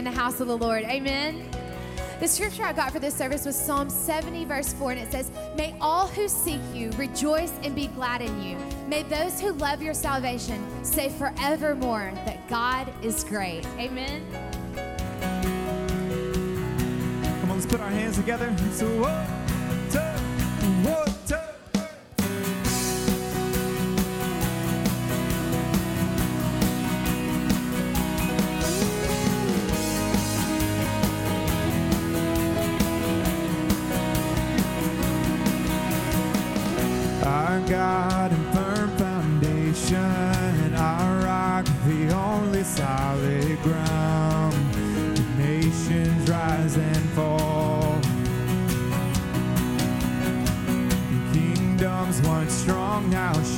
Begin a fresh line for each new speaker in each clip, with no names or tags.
in the house of the Lord. Amen. The scripture I got for this service was Psalm 70, verse 4, and it says, May all who seek you rejoice and be glad in you. May those who love your salvation say forevermore that God is great. Amen.
Come on, let's put our hands together. So, whoa.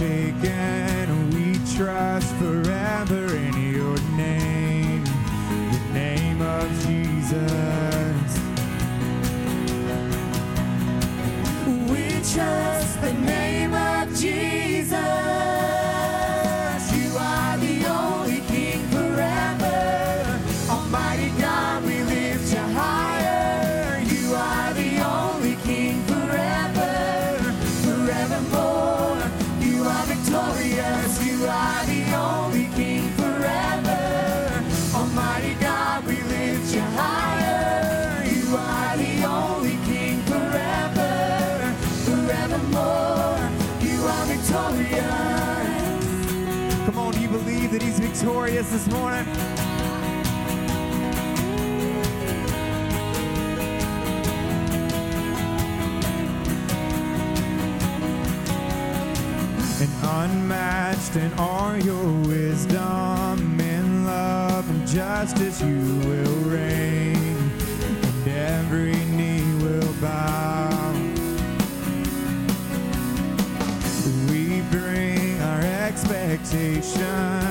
shaken, we trust forever.
victorious
this morning. And unmatched in all your wisdom, and love and justice, you will reign, and every knee will bow. We bring our expectations.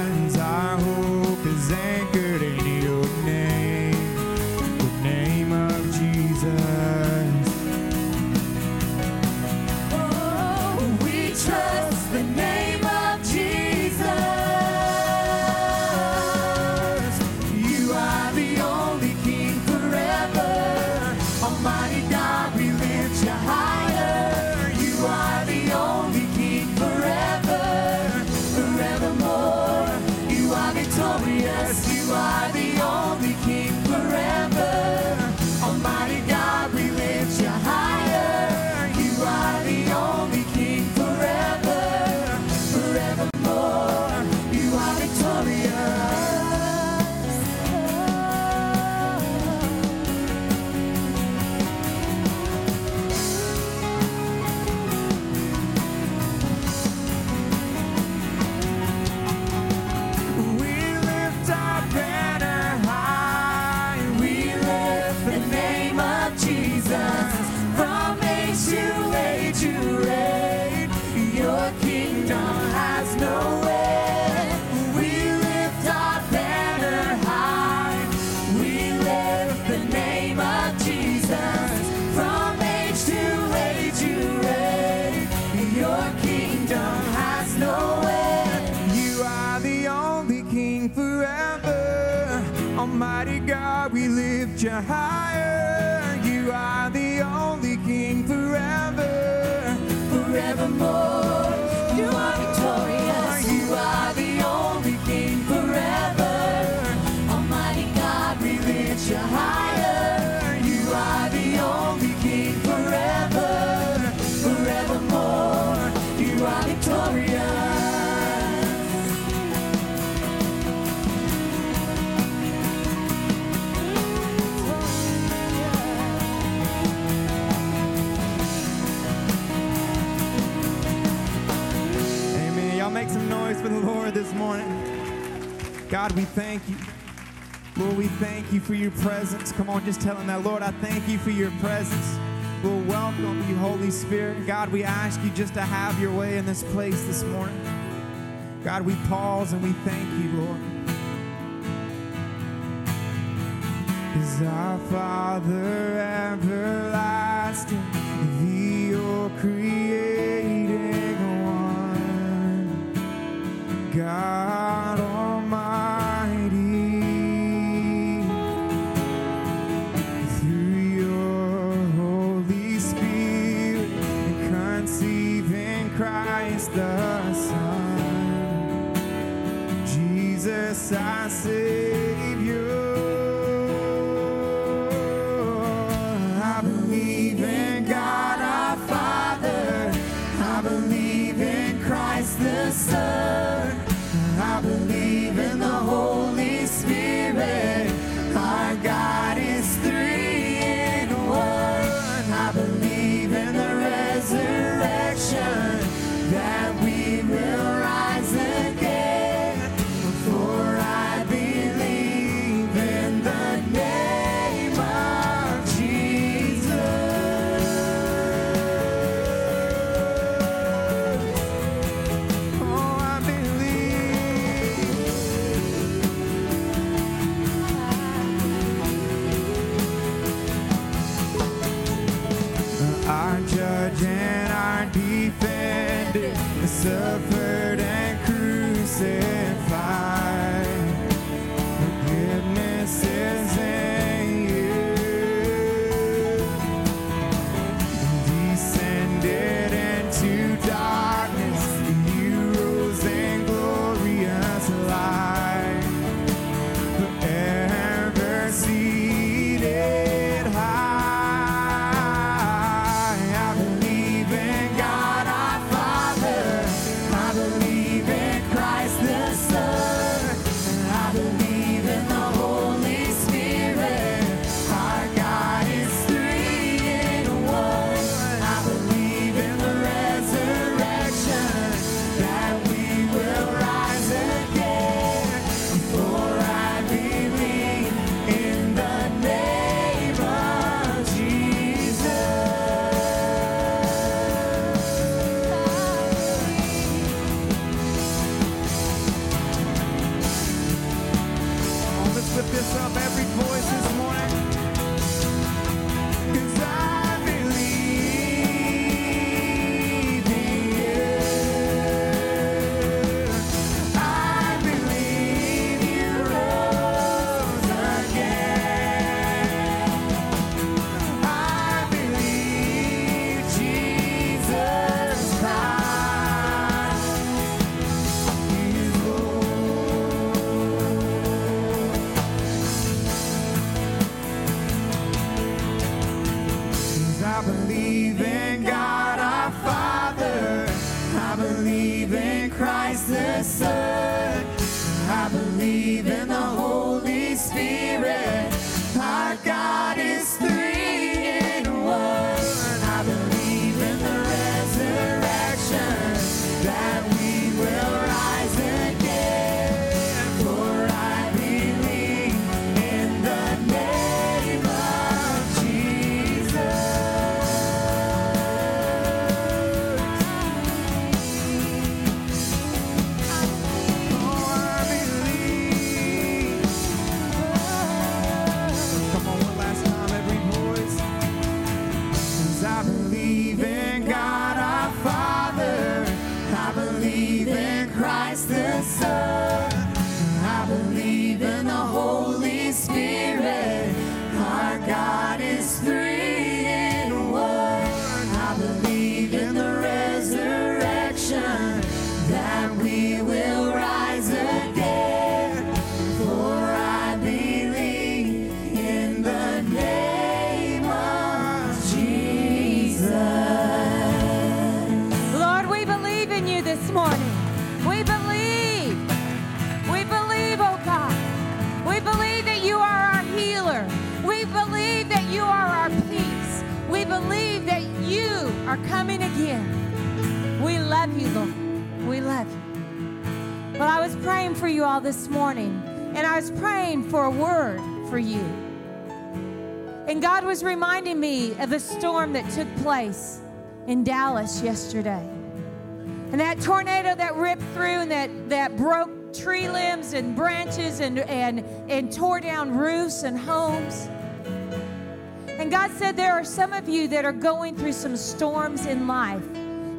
just tell him that, Lord, I thank you for your presence. We'll welcome you, Holy Spirit. God, we ask you just to have your way in this place this morning. God, we pause and we thank you, Lord. Is our Father ever? Believe in the
this morning,
and I was praying for a word for you. And God was reminding me of a storm that took place in Dallas yesterday. And that tornado that ripped through and that, that broke tree limbs and branches and, and, and tore down roofs and homes. And God said, There are some of you that are going through some storms in life.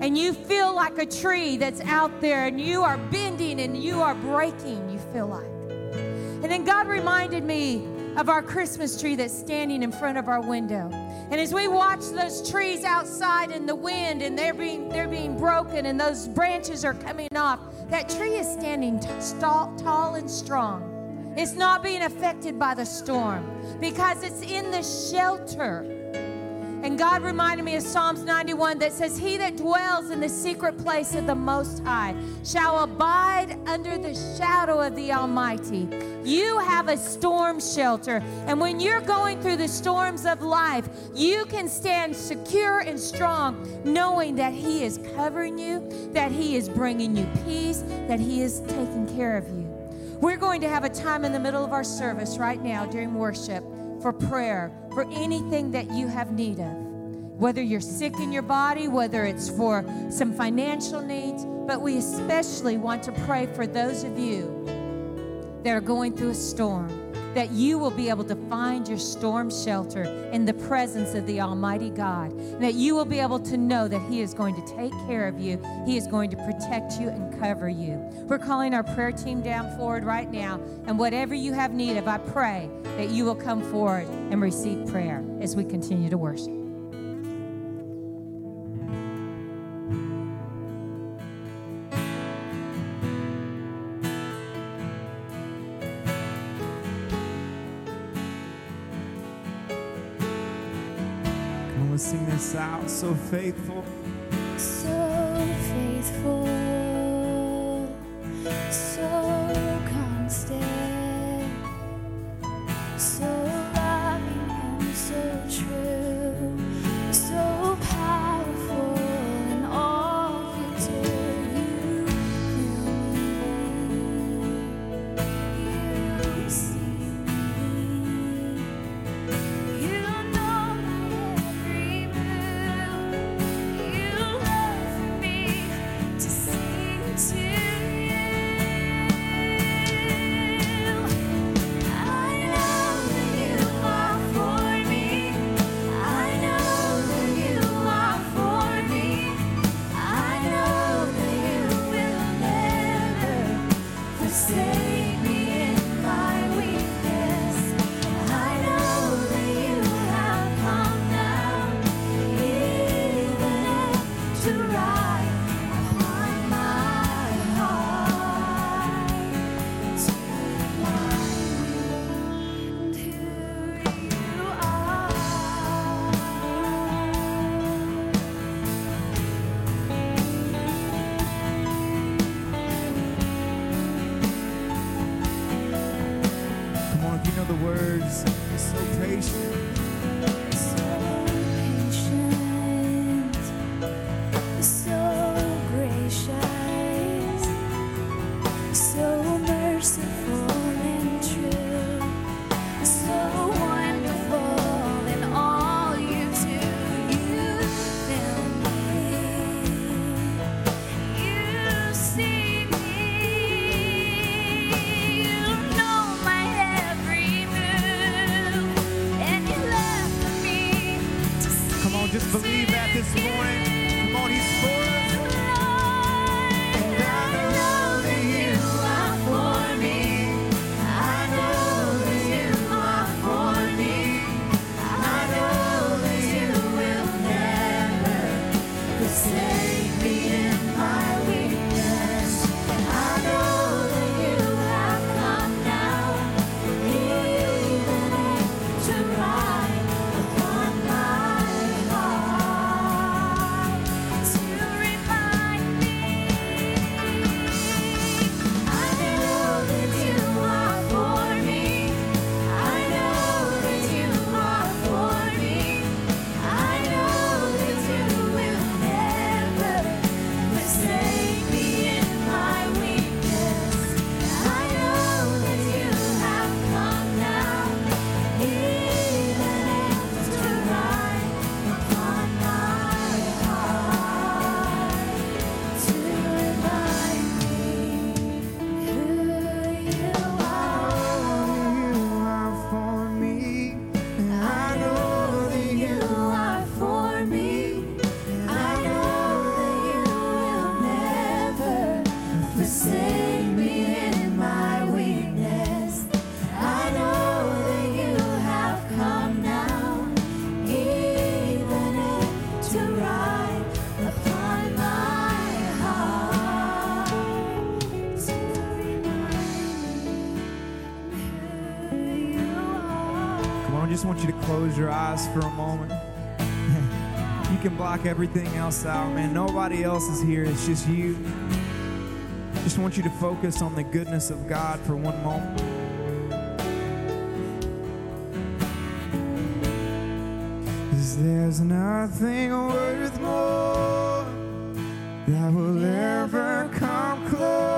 And you feel like a tree that's out there and you are bending and you are breaking, feel like. And then God reminded me of our Christmas tree that's standing in front of our window. And as we watch those trees outside in the wind and they're being they're being broken and those branches are coming off, that tree is standing t- tall, tall and strong. It's not being affected by the storm because it's in the shelter. And God reminded me of Psalms 91 that says, He that dwells in the secret place of the Most High shall abide under the shadow of the Almighty. You have a storm shelter. And when you're going through the storms of life, you can stand secure and strong, knowing that He is covering you, that He is bringing you peace, that He is taking care of you. We're going to have a time in the middle of our service right now during worship for prayer, for anything that you have need of. Whether you're sick in your body, whether it's for some financial needs, but we especially want to pray for those of you that are going through a storm, that you will be able to find your storm shelter in the presence of the Almighty God, and that you will be able to know that He is going to take care of you, He is going to protect you and cover you. We're calling our prayer team down forward right now, and whatever you have need of, I pray that you will come forward and receive prayer as we continue to worship.
Let's out. So faithful.
For a moment. You can block everything else out, man. Nobody else is here. It's just you. Just want you to focus on the goodness of God for one moment. 'Cause there's nothing worth more that will ever come close.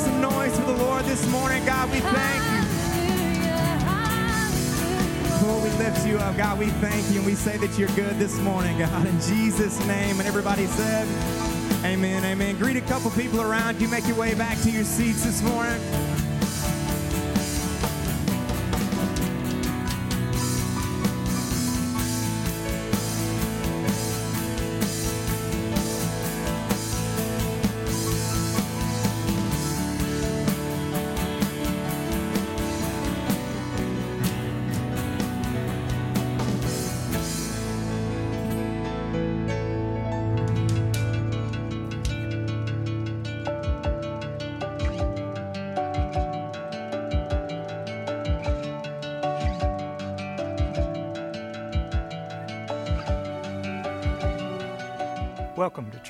Make some noise for the Lord this morning. God, we thank you. Lord, we lift you up. God, we thank you and we say that you're good this morning, God, in Jesus' name. And everybody said, Amen, amen. Greet a couple people around you. Make your way back to your seats this morning.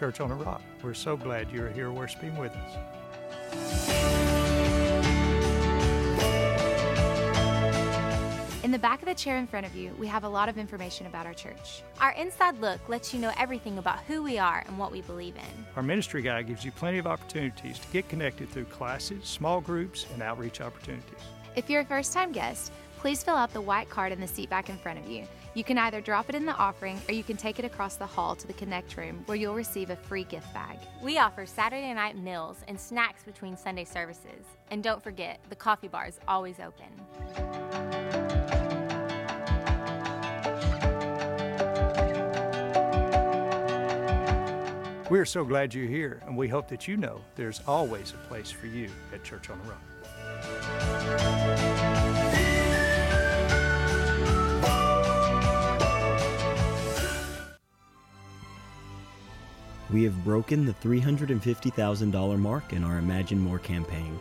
Church on a Rock. We're so glad you're here worshiping with us.
In the back of the chair in front of you, we have a lot of information about our church.
Our inside look lets you know everything about who we are and what we believe in.
Our ministry guide gives you plenty of opportunities to get connected through classes, small groups, and outreach opportunities.
If you're a first time guest, please fill out the white card in the seat back in front of you. You can either drop it in the offering or you can take it across the hall to the Connect room where you'll receive a free gift bag.
We offer Saturday night meals and snacks between Sunday services. And don't forget, the coffee bar is always open.
We are so glad you're here, and we hope that you know there's always a place for you at Church on the Rock.
We have broken the $350,000 mark in our Imagine More campaign.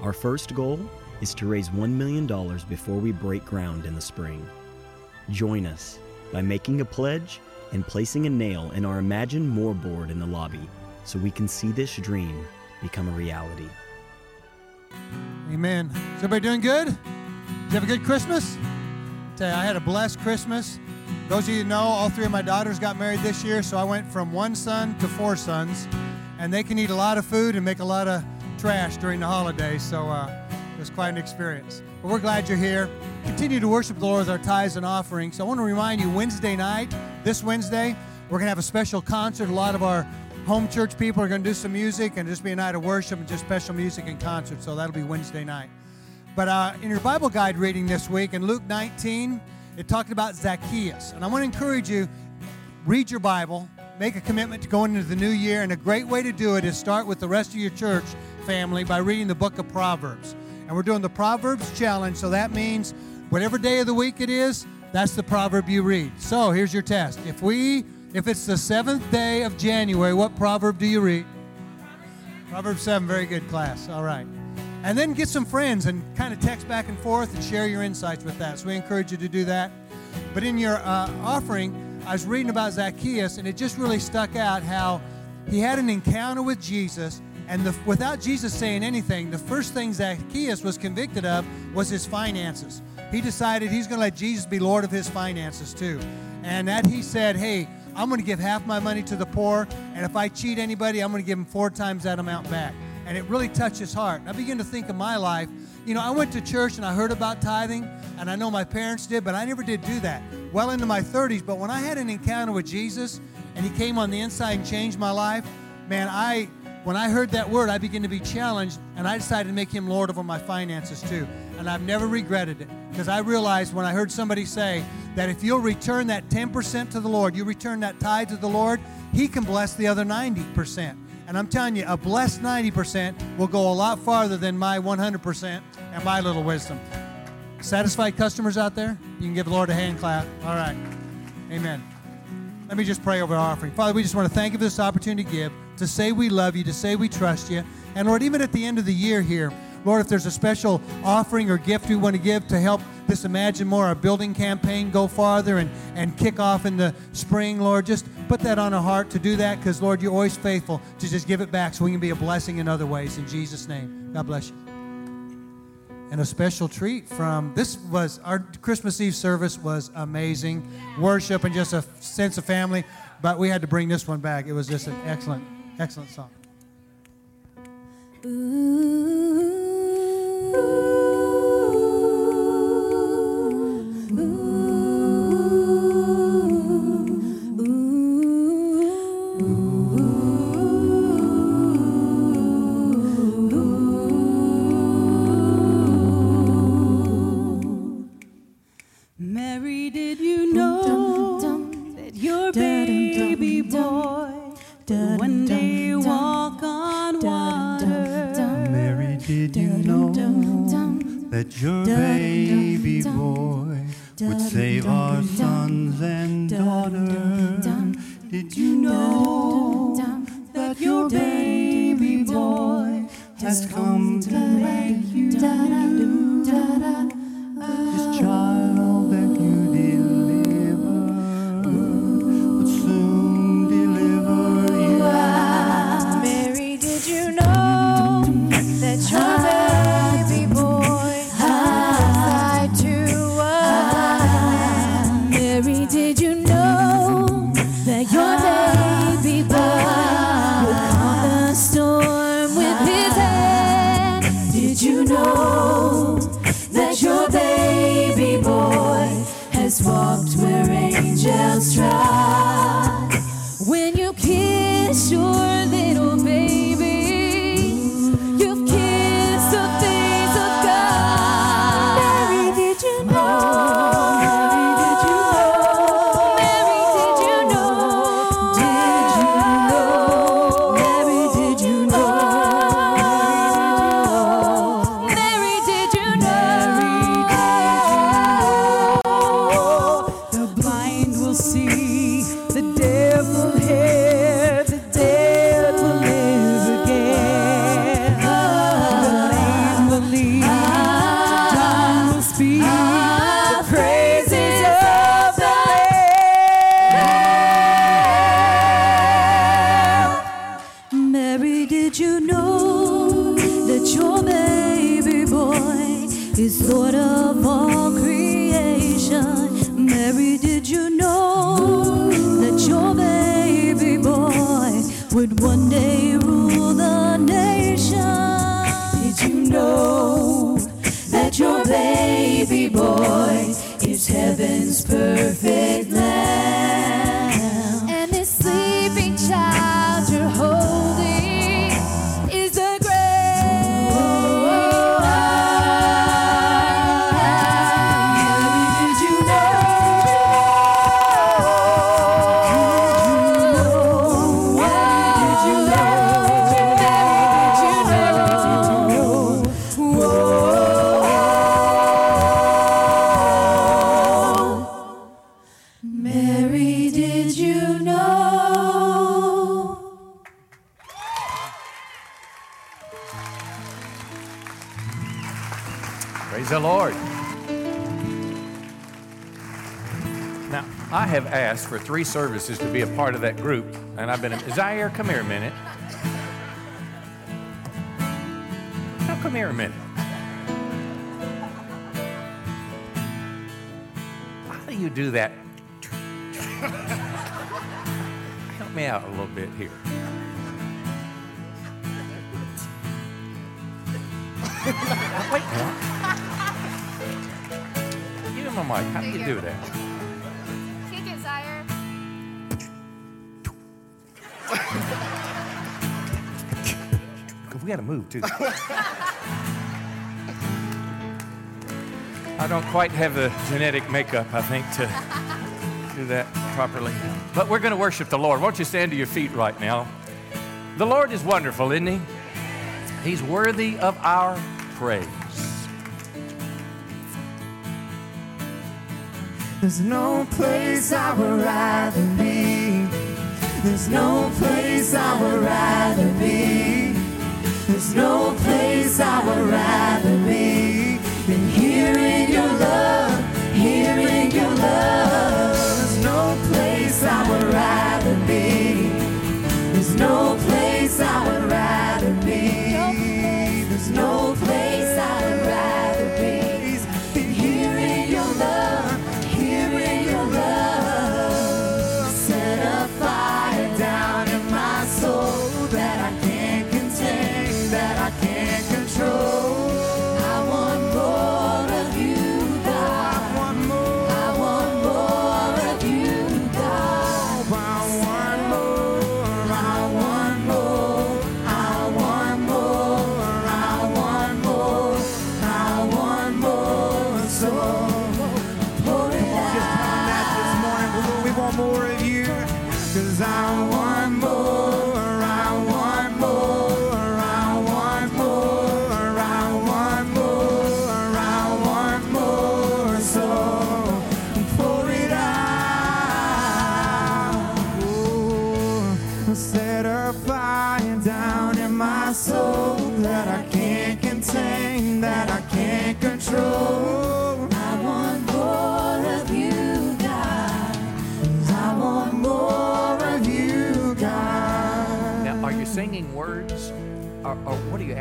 Our first goal is to raise $1 million before we break ground in the spring. Join us by making a pledge and placing a nail in our Imagine More board in the lobby so we can see this dream become a reality.
Amen. Is everybody doing good? Did you have a good Christmas? Tell you, I had a blessed Christmas. Those of you know, all three of my daughters got married this year, so I went from one son to four sons, and they can eat a lot of food and make a lot of trash during the holidays, so uh, it was quite an experience. But we're glad you're here. Continue to worship the Lord with our tithes and offerings. So I want to remind you, Wednesday night, this Wednesday, we're going to have a special concert. A lot of our home church people are going to do some music and just be a night of worship and just special music and concert. So that'll be Wednesday night. But uh, in your Bible guide reading this week in Luke 19, it talked about Zacchaeus. And I want to encourage you, read your Bible, make a commitment to go into the new year. And a great way to do it is start with the rest of your church family by reading the book of Proverbs. And we're doing the Proverbs challenge. So that means whatever day of the week it is, that's the proverb you read. So here's your test. If we if it's the seventh day of January, what proverb do you read? Proverb 7, very good class. All right. And then get some friends and kind of text back and forth and share your insights with that. So we encourage you to do that. But in your uh, offering, I was reading about Zacchaeus, and it just really stuck out how he had an encounter with Jesus, and the, without Jesus saying anything, the first thing Zacchaeus was convicted of was his finances. He decided he's going to let Jesus be Lord of his finances too. And that he said, Hey, I'm going to give half my money to the poor, and if I cheat anybody, I'm going to give them four times that amount back. And it really touched his heart. I began to think of my life. You know, I went to church and I heard about tithing, and I know my parents did, but I never did do that. Well into my 30s, but when I had an encounter with Jesus and he came on the inside and changed my life, man, I when I heard that word, I began to be challenged, and I decided to make him Lord over my finances too. And I've never regretted it because I realized when I heard somebody say that if you'll return that 10% to the Lord, you return that tithe to the Lord, he can bless the other 90%. And I'm telling you, a blessed 90% will go a lot farther than my 100% and my little wisdom. Satisfied customers out there? You can give the Lord a hand clap. All right. Amen. Let me just pray over our offering. Father, we just want to thank you for this opportunity to give, to say we love you, to say we trust you. And Lord, even at the end of the year here, Lord, if there's a special offering or gift we want to give to help this Imagine More, our building campaign, go farther and, and kick off in the spring, Lord, just put that on our heart to do that because, Lord, you're always faithful to just give it back so we can be a blessing in other ways. In Jesus' name, God bless you. And a special treat from this was our Christmas Eve service was amazing. Worship and just a sense of family. But we had to bring this one back. It was just an excellent, excellent song.
Mary,
perfect lamb.
Asked for three services to be a part of that group, and I've been. Zaire, come here a minute. Now, come here a minute. How do you do that? Help me out a little bit here. Wait. Give him a mic. How do you do that? Got to move too. I don't quite have the genetic makeup, I think, to do that properly. But we're going to worship the Lord. Won't you stand to your feet right now? The Lord is wonderful, isn't He? He's worthy of our praise.
There's no place I would rather be. There's no place I would rather be. There's no place I would rather be than here in your love, here in your love. There's no place I would rather be. There's no place I would rather be. There's no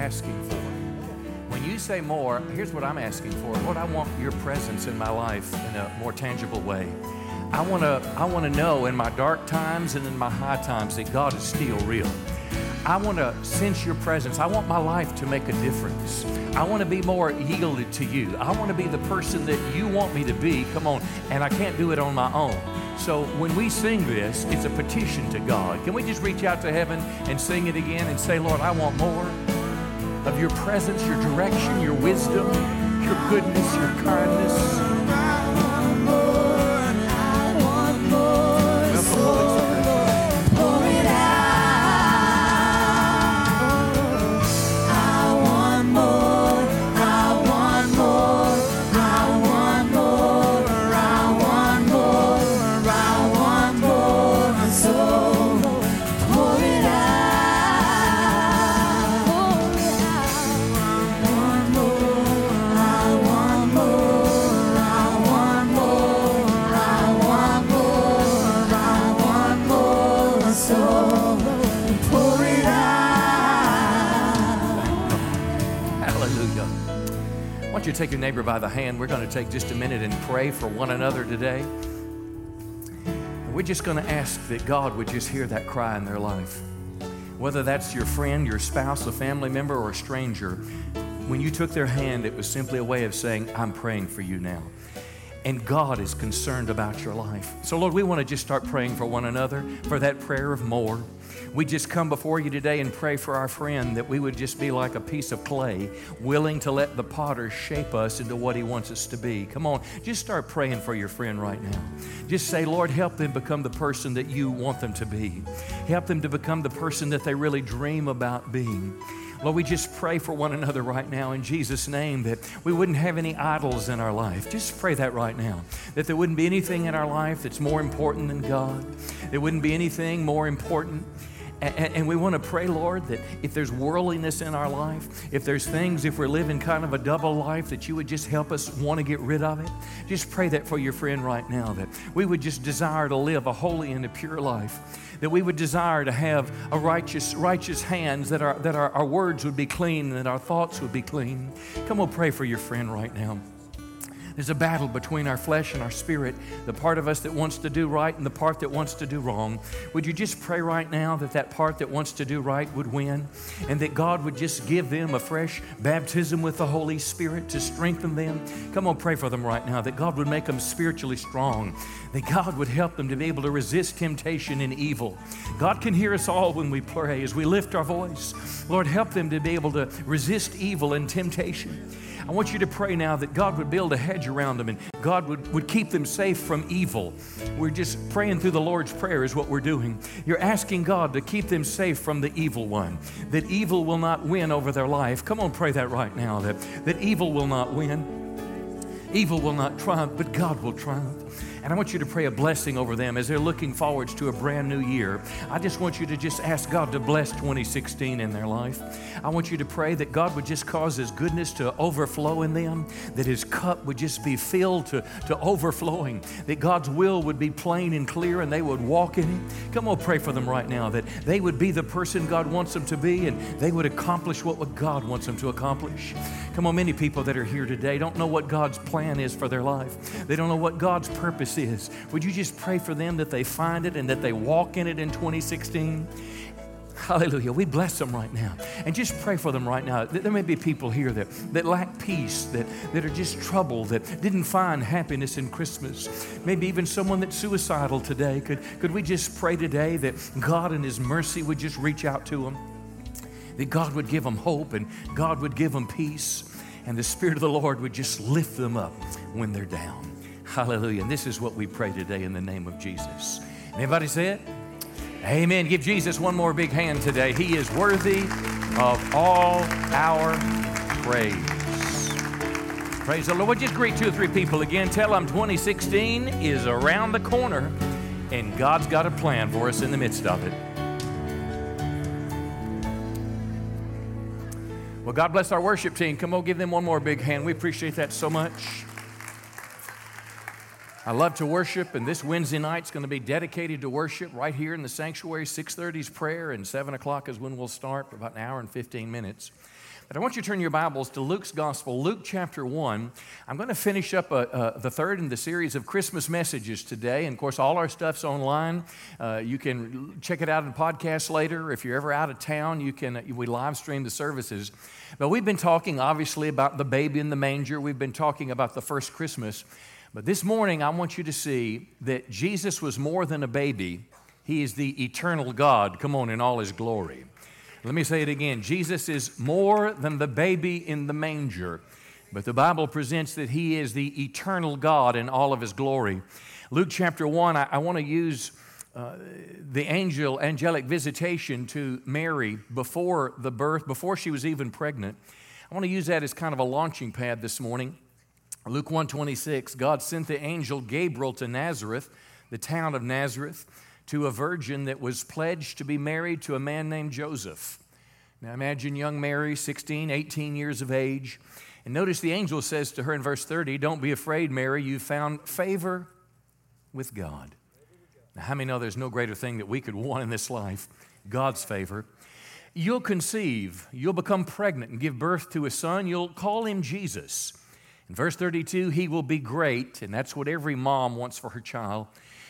asking for? When you say more, here's what I'm asking for. Lord, I want your presence in my life in a more tangible way. I want to I want to know in my dark times and in my high times that God is still real. I want to sense your presence. I want my life to make a difference. I want to be more yielded to you. I want to be the person that you want me to be. Come on. And I can't do it on my own. So when we sing this, it's a petition to God. Can we just reach out to heaven and sing it again and say, Lord, I want more of your presence, your direction, your wisdom, your goodness, your kindness. Take your neighbor by the hand? We're going to take just a minute and pray for one another today. We're just going to ask that God would just hear that cry in their life. Whether that's your friend, your spouse, a family member, or a stranger, when you took their hand, it was simply a way of saying, I'm praying for you now. And God is concerned about your life. So, Lord, we want to just start praying for one another for that prayer of more. We just come before you today and pray for our friend that we would just be like a piece of clay, willing to let the potter shape us into what he wants us to be. Come on, just start praying for your friend right now. Just say, Lord, help them become the person that you want them to be. Help them to become the person that they really dream about being. Lord, we just pray for one another right now in Jesus' name that we wouldn't have any idols in our life. Just pray that right now. That there wouldn't be anything in our life that's more important than God. There wouldn't be anything more important and, and, we want to pray, Lord, that if there's worldliness in our life, if there's things, if we're living kind of a double life, that you would just help us want to get rid of it. Just pray that for your friend right now, that we would just desire to live a holy and a pure life, that we would desire to have a righteous, righteous hands, that, our, that our, our words would be clean, and that our thoughts would be clean. Come on, pray for your friend right now. There's a battle between our flesh and our spirit, the part of us that wants to do right and the part that wants to do wrong. Would you just pray right now that that part that wants to do right would win and that God would just give them a fresh baptism with the Holy Spirit to strengthen them? Come on, pray for them right now that God would make them spiritually strong, that God would help them to be able to resist temptation and evil. God can hear us all when we pray as we lift our voice. Lord, help them to be able to resist evil and temptation. I want you to pray now that God would build a hedge around them and God would, would keep them safe from evil. We're just praying through the Lord's Prayer, is what we're doing. You're asking God to keep them safe from the evil one, that evil will not win over their life. Come on, pray that right now, that, that evil will not win. Evil will not triumph, but God will triumph. And I want you to pray a blessing over them as they're looking forwards to a brand new year. I just want you to just ask God to bless 2016 in their life. I want you to pray that God would just cause His goodness to overflow in them, that His cup would just be filled to, to overflowing, that God's will would be plain and clear and they would walk in it. Come on, pray for them right now, that they would be the person God wants them to be and they would accomplish what God wants them to accomplish. Come on, many people that are here today don't know what God's plan is for their life, they don't know what God's purpose purpose is. Would you just pray for them that they find it and that they walk in it in 2016? Hallelujah. We bless them right now. And just pray for them right now. There may be people here that, that lack peace, that, that are just troubled, that didn't find happiness in Christmas. Maybe even someone that's suicidal today. Could, could we just pray today that God in His mercy would just reach out to them? That God would give them hope and God would give them peace. And the Spirit of the Lord would just lift them up when they're down. Hallelujah. And this is what we pray today in the name of Jesus. Anybody say it? Amen. Give Jesus one more big hand today. He is worthy of all our praise. Praise the Lord. Just greet two or three people again. Tell them 2016 is around the corner and God's got a plan for us in the midst of it. Well, God bless our worship team. Come on, give them one more big hand. We appreciate that so much. I love to worship, and this Wednesday night is going to be dedicated to worship right here in the sanctuary. 6:30 is prayer, and 7 o'clock is when we'll start for about an hour and 15 minutes. But I want you to turn your Bibles to Luke's Gospel, Luke chapter 1. I'm going to finish up a, a, the third in the series of Christmas messages today. And of course, all our stuff's online. Uh, you can check it out in podcast later. If you're ever out of town, you can, uh, we live stream the services. But we've been talking, obviously, about the baby in the manger. We've been talking about the first Christmas. But this morning, I want you to see that Jesus was more than a baby, He is the eternal God. Come on, in all His glory. Let me say it again Jesus is more than the baby in the manger, but the Bible presents that He is the eternal God in all of His glory. Luke chapter 1, I, I want to use. Uh, the angel angelic visitation to Mary before the birth, before she was even pregnant. I want to use that as kind of a launching pad this morning. Luke 126, God sent the angel Gabriel to Nazareth, the town of Nazareth, to a virgin that was pledged to be married to a man named Joseph. Now imagine young Mary, 16, 18 years of age. And notice the angel says to her in verse 30, Don't be afraid, Mary, you found favor with God. Now, how many know there's no greater thing that we could want in this life? God's favor. You'll conceive, you'll become pregnant and give birth to a son. You'll call him Jesus. In verse 32, he will be great, and that's what every mom wants for her child.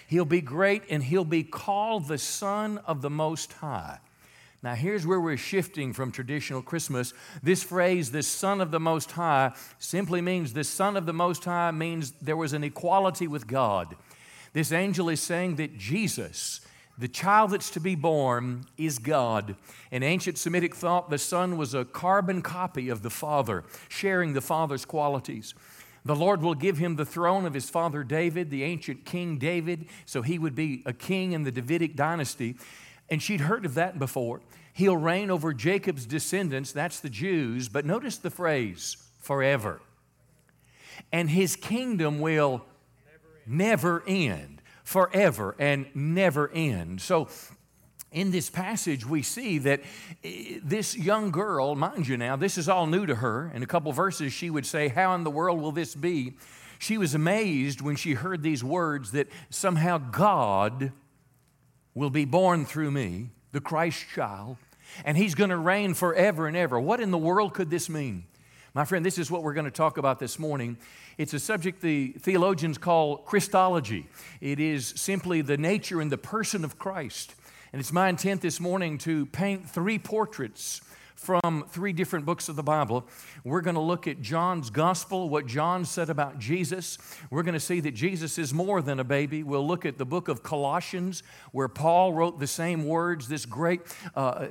He'll be great and he'll be called the Son of the Most High. Now, here's where we're shifting from traditional Christmas. This phrase, the Son of the Most High, simply means the Son of the Most High means there was an equality with God. This angel is saying that Jesus, the child that's to be born, is God. In ancient Semitic thought, the Son was a carbon copy of the Father, sharing the Father's qualities. The Lord will give him the throne of his father David, the ancient King David, so he would be a king in the Davidic dynasty. And she'd heard of that before. He'll reign over Jacob's descendants, that's the Jews, but notice the phrase forever. And his kingdom will never end, forever and never end. So, in this passage, we see that eh, this young girl, mind you now, this is all new to her. In a couple verses, she would say, How in the world will this be? She was amazed when she heard these words that somehow God will be born through me, the Christ child, and he's going to reign forever and ever. What in the world could this mean? My friend, this is what we're going to talk about this morning. It's a subject the theologians call Christology. It is simply the nature and the person of Christ. And it's my intent this morning to paint three portraits from three different books of the Bible. We're going to look at John's gospel, what John said about Jesus. We're going to see that Jesus is more than a baby. We'll look at the book of Colossians, where Paul wrote the same words, this great uh,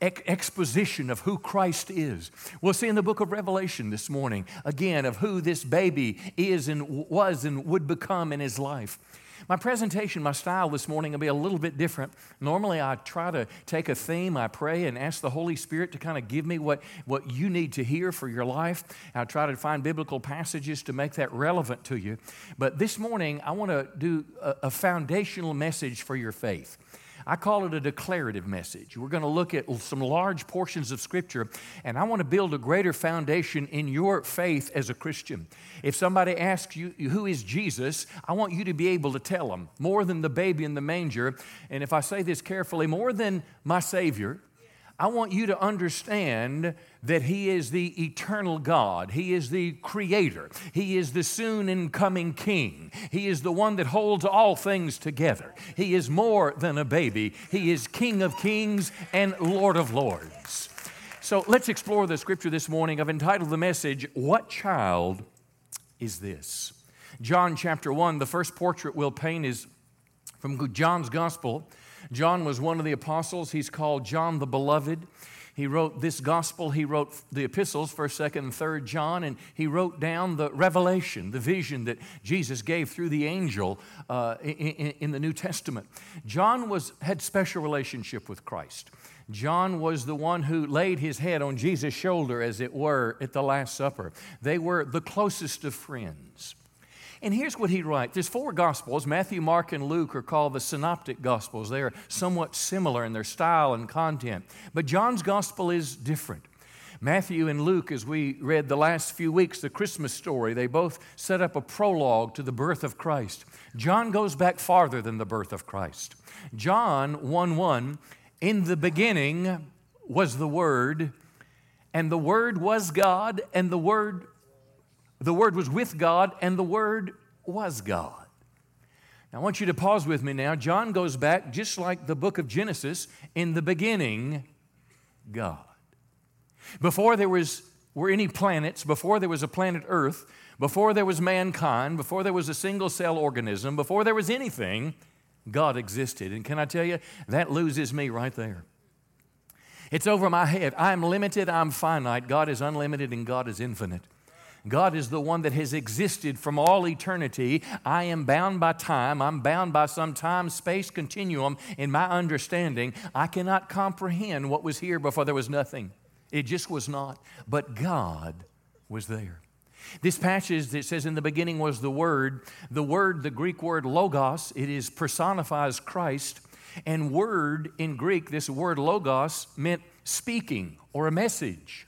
ex- exposition of who Christ is. We'll see in the book of Revelation this morning, again, of who this baby is and was and would become in his life. My presentation, my style this morning will be a little bit different. Normally, I try to take a theme, I pray, and ask the Holy Spirit to kind of give me what, what you need to hear for your life. I try to find biblical passages to make that relevant to you. But this morning, I want to do a, a foundational message for your faith. I call it a declarative message. We're going to look at some large portions of Scripture, and I want to build a greater foundation in your faith as a Christian. If somebody asks you, Who is Jesus? I want you to be able to tell them more than the baby in the manger. And if I say this carefully, more than my Savior, I want you to understand that He is the eternal God. He is the Creator. He is the soon and coming King. He is the one that holds all things together. He is more than a baby. He is King of kings and Lord of lords. So let's explore the scripture this morning. I've entitled the message, What Child is This? John chapter 1, the first portrait we'll paint is from John's Gospel. John was one of the apostles. He's called John the Beloved. He wrote this gospel, he wrote the epistles, 1st, 2nd, and 3rd John, and he wrote down the revelation, the vision that Jesus gave through the angel uh, in, in, the New Testament. John was, had special relationship with Christ. John was the one who laid his head on Jesus' shoulder, as it were, at the Last Supper. They were the closest of friends. And here's what he writes There's four Gospels. Matthew, Mark, and Luke are called the Synoptic Gospels. They are somewhat similar in their style and content. But John's Gospel is different. Matthew and Luke, as we read the last few weeks, the Christmas story, they both set up a prologue to the birth of Christ. John goes back farther than the birth of Christ. John 1 1, in the beginning was the Word, and the Word was God, and the Word the Word was with God, and the Word was God. I want you to pause with me now. John goes back, just like the book of Genesis, in the beginning, God. Before there was, were any planets, before there was a planet Earth, before there was mankind, before there was a single cell organism, before there was anything, God existed. And can I tell you, that loses me right there. It's over my head. I'm limited, I'm finite. God is unlimited, and God is infinite. God is the one that has existed from all eternity. I am bound by time. I'm bound by some time space continuum in my understanding. I cannot comprehend what was here before there was nothing. It just was not. But God was there. This passage that says in the beginning was the Word, the word, the Greek word logos, it is personifies Christ. And word in Greek, this word logos meant speaking or a message.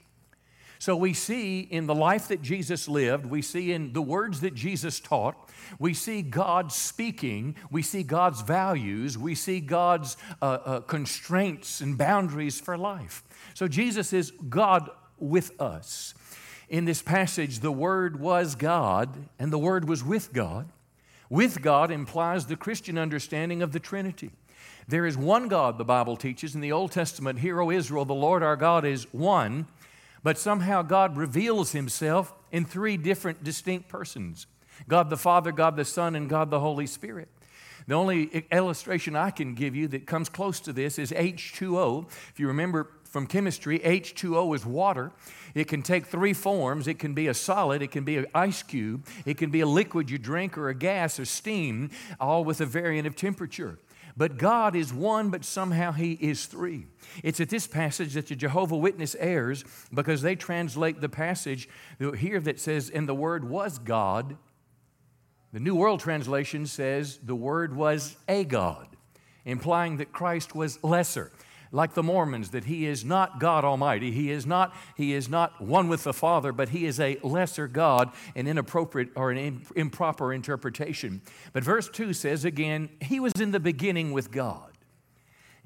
So we see in the life that Jesus lived, we see in the words that Jesus taught, we see God speaking, we see God's values, we see God's uh, uh, constraints and boundaries for life. So Jesus is God with us. In this passage, the Word was God, and the Word was with God. With God implies the Christian understanding of the Trinity. There is one God, the Bible teaches. In the Old Testament, Hear, O Israel, the Lord our God is one, but somehow God reveals himself in three different distinct persons God the Father, God the Son, and God the Holy Spirit. The only illustration I can give you that comes close to this is H2O. If you remember from chemistry, H2O is water. It can take three forms. It can be a solid, it can be an ice cube, it can be a liquid you drink, or a gas or steam, all with a variant of temperature. But God is one, but somehow He is three. It's at this passage that the Jehovah Witness errs because they translate the passage here that says, and the Word was God. The New World Translation says the Word was a God, implying that Christ was lesser like the Mormons, that he is not God Almighty. He is not, he is not one with the Father, but he is a lesser God, an inappropriate or an improper interpretation. But verse 2 says again, He was in the beginning with God.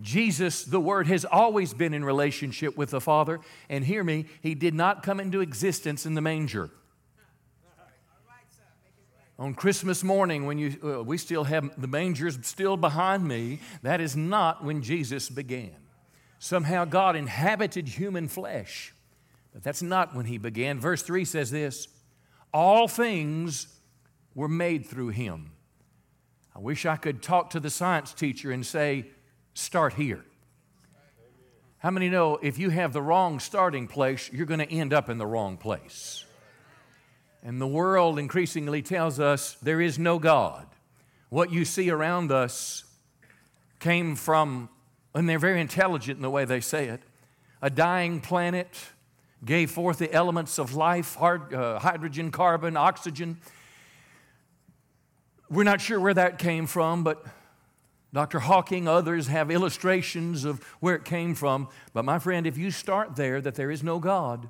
Jesus, the Word, has always been in relationship with the Father. And hear me, He did not come into existence in the manger. On Christmas morning, when you, uh, we still have the mangers still behind me, that is not when Jesus began. Somehow God inhabited human flesh. But that's not when he began. Verse 3 says this All things were made through him. I wish I could talk to the science teacher and say, Start here. How many know if you have the wrong starting place, you're going to end up in the wrong place? And the world increasingly tells us there is no God. What you see around us came from and they're very intelligent in the way they say it. A dying planet gave forth the elements of life hard, uh, hydrogen, carbon, oxygen. We're not sure where that came from, but Dr. Hawking, others have illustrations of where it came from. But my friend, if you start there that there is no God,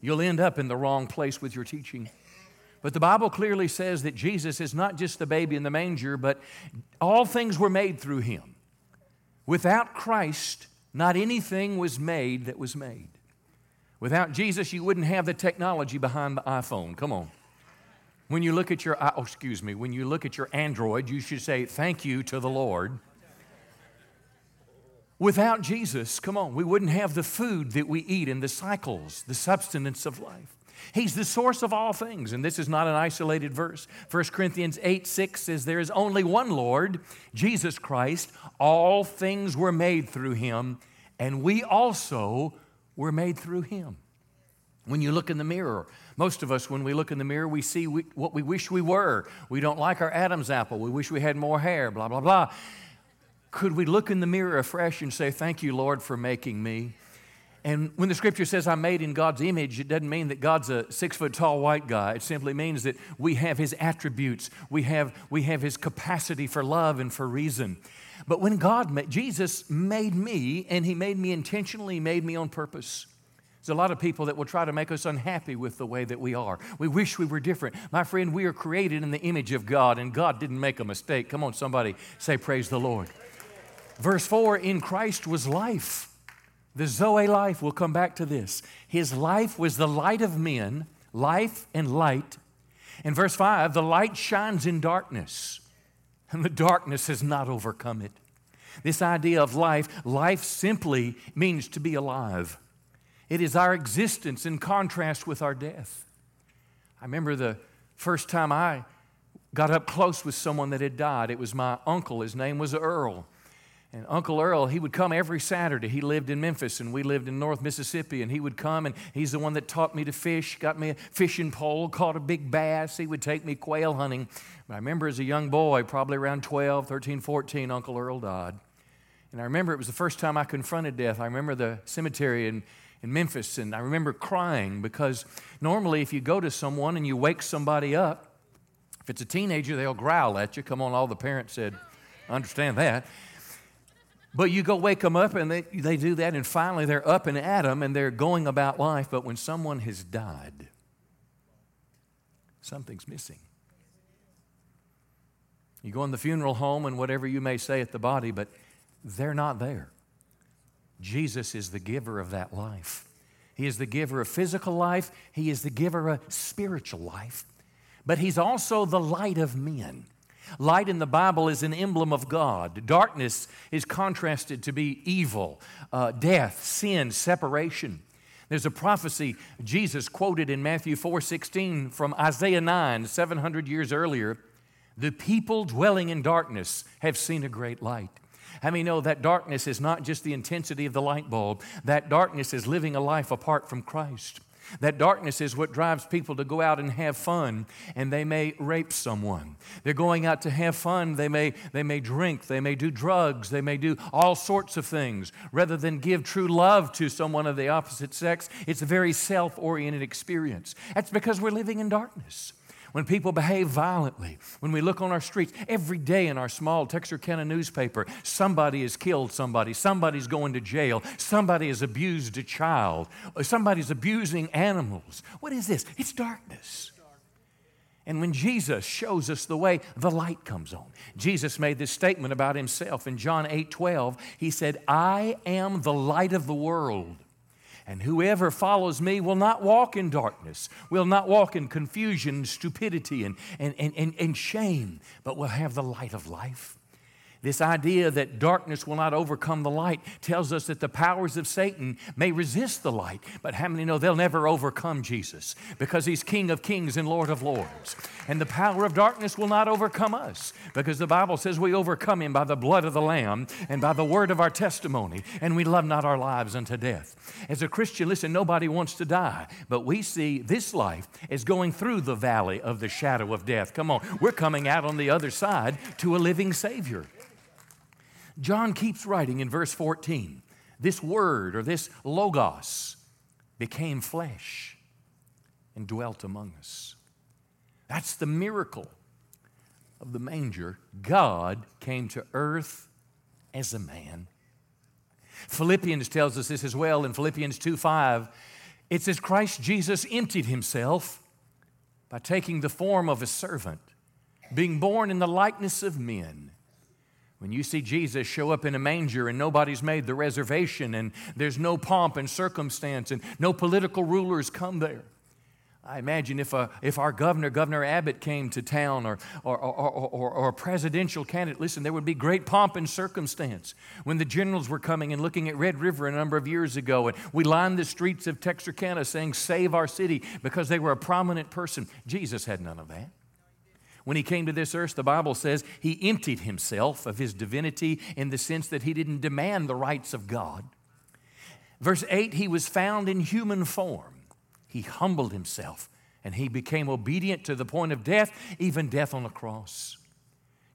you'll end up in the wrong place with your teaching. But the Bible clearly says that Jesus is not just the baby in the manger, but all things were made through him. Without Christ, not anything was made that was made. Without Jesus, you wouldn't have the technology behind the iPhone. Come on. When you look at your, oh, excuse me, when you look at your Android, you should say, Thank you to the Lord. Without Jesus, come on, we wouldn't have the food that we eat and the cycles, the substance of life. He's the source of all things. And this is not an isolated verse. 1 Corinthians 8 6 says, There is only one Lord, Jesus Christ. All things were made through him, and we also were made through him. When you look in the mirror, most of us, when we look in the mirror, we see we, what we wish we were. We don't like our Adam's apple. We wish we had more hair, blah, blah, blah. Could we look in the mirror afresh and say, Thank you, Lord, for making me? And when the scripture says I'm made in God's image, it doesn't mean that God's a six foot tall white guy. It simply means that we have his attributes, we have, we have his capacity for love and for reason. But when God made, Jesus made me, and he made me intentionally, made me on purpose. There's a lot of people that will try to make us unhappy with the way that we are. We wish we were different. My friend, we are created in the image of God, and God didn't make a mistake. Come on, somebody say, Praise the Lord. Verse 4 In Christ was life the Zoe life, we'll come back to this. His life was the light of men, life and light. In verse 5, the light shines in darkness, and the darkness has not overcome it. This idea of life, life simply means to be alive. It is our existence in contrast with our death. I remember the first time I got up close with someone that had died. It was my uncle. His name was Earl. And Uncle Earl, he would come every Saturday. He lived in Memphis and we lived in North Mississippi. And he would come and he's the one that taught me to fish, got me a fishing pole, caught a big bass. He would take me quail hunting. But I remember as a young boy, probably around 12, 13, 14, Uncle Earl died. And I remember it was the first time I confronted death. I remember the cemetery in, in Memphis and I remember crying because normally if you go to someone and you wake somebody up, if it's a teenager, they'll growl at you. Come on, all the parents said, understand that. But you go wake them up and they, they do that, and finally they're up and at them and they're going about life. But when someone has died, something's missing. You go in the funeral home and whatever you may say at the body, but they're not there. Jesus is the giver of that life. He is the giver of physical life, He is the giver of spiritual life, but He's also the light of men. Light in the Bible is an emblem of God. Darkness is contrasted to be evil, uh, death, sin, separation. There's a prophecy Jesus quoted in Matthew 4:16 from Isaiah 9, 700 years earlier. The people dwelling in darkness have seen a great light. How many know that darkness is not just the intensity of the light bulb? That darkness is living a life apart from Christ. That darkness is what drives people to go out and have fun, and they may rape someone. They're going out to have fun. They may, they may drink. They may do drugs. They may do all sorts of things. Rather than give true love to someone of the opposite sex, it's a very self oriented experience. That's because we're living in darkness when people behave violently, when we look on our streets, every day in our small Texarkana newspaper, somebody has killed somebody, somebody's going to jail, somebody has abused a child, somebody's abusing animals. What is this? It's darkness. And when Jesus shows us the way, the light comes on. Jesus made this statement about himself in John 8 12. He said, I am the light of the world. And whoever follows me will not walk in darkness, will not walk in confusion, stupidity, and, and, and, and, shame, but will have the light of life. This idea that darkness will not overcome the light tells us that the powers of Satan may resist the light, but how many know they'll never overcome Jesus because he's King of kings and Lord of lords? And the power of darkness will not overcome us because the Bible says we overcome him by the blood of the Lamb and by the word of our testimony, and we love not our lives unto death. As a Christian, listen, nobody wants to die, but we see this life as going through the valley of the shadow of death. Come on, we're coming out on the other side to a living Savior. John keeps writing in verse 14 this word or this logos became flesh and dwelt among us. That's the miracle of the manger. God came to earth as a man. Philippians tells us this as well in Philippians 2 5. It says, Christ Jesus emptied himself by taking the form of a servant, being born in the likeness of men when you see Jesus show up in a manger and nobody's made the reservation and there's no pomp and circumstance and no political rulers come there. I imagine if, a, if our governor, Governor Abbott, came to town or, or, or, or, or a presidential candidate, listen, there would be great pomp and circumstance. When the generals were coming and looking at Red River a number of years ago, and we lined the streets of Texarkana saying, Save our city, because they were a prominent person. Jesus had none of that. When he came to this earth, the Bible says he emptied himself of his divinity in the sense that he didn't demand the rights of God. Verse 8, he was found in human form. He humbled himself and he became obedient to the point of death, even death on a cross.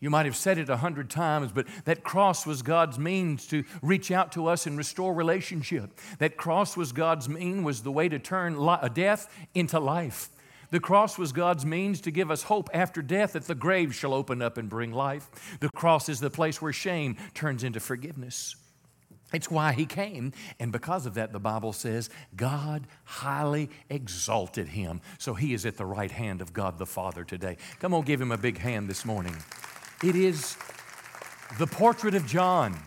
You might have said it a hundred times, but that cross was God's means to reach out to us and restore relationship. That cross was God's mean, was the way to turn death into life. The cross was God's means to give us hope after death that the grave shall open up and bring life. The cross is the place where shame turns into forgiveness. It's why he came. And because of that, the Bible says God highly exalted him. So he is at the right hand of God the Father today. Come on, give him a big hand this morning. It is the portrait of John.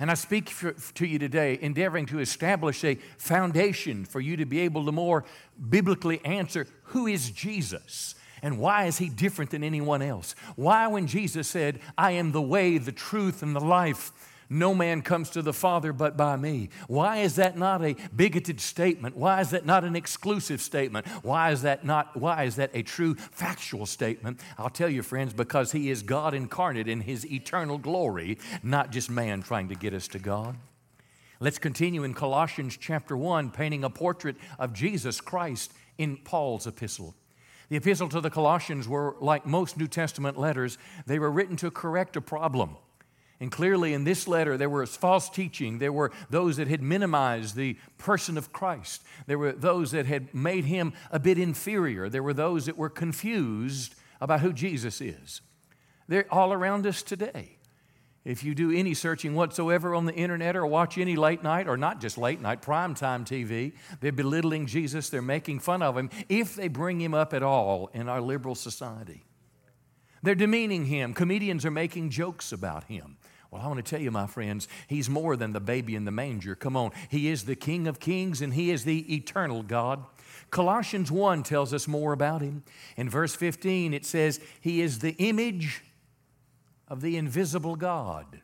And I speak for, to you today, endeavoring to establish a foundation for you to be able to more biblically answer who is Jesus? And why is he different than anyone else? Why, when Jesus said, I am the way, the truth, and the life, no man comes to the Father but by me. Why is that not a bigoted statement? Why is that not an exclusive statement? Why is that not why is that a true factual statement? I'll tell you friends because he is God incarnate in his eternal glory, not just man trying to get us to God. Let's continue in Colossians chapter 1 painting a portrait of Jesus Christ in Paul's epistle. The epistle to the Colossians were like most New Testament letters, they were written to correct a problem. And clearly, in this letter, there was false teaching. There were those that had minimized the person of Christ. There were those that had made him a bit inferior. There were those that were confused about who Jesus is. They're all around us today. If you do any searching whatsoever on the internet or watch any late night, or not just late night, primetime TV, they're belittling Jesus, they're making fun of him, if they bring him up at all in our liberal society. They're demeaning him. Comedians are making jokes about him. Well, I want to tell you, my friends, he's more than the baby in the manger. Come on. He is the King of kings and he is the eternal God. Colossians 1 tells us more about him. In verse 15, it says, He is the image of the invisible God.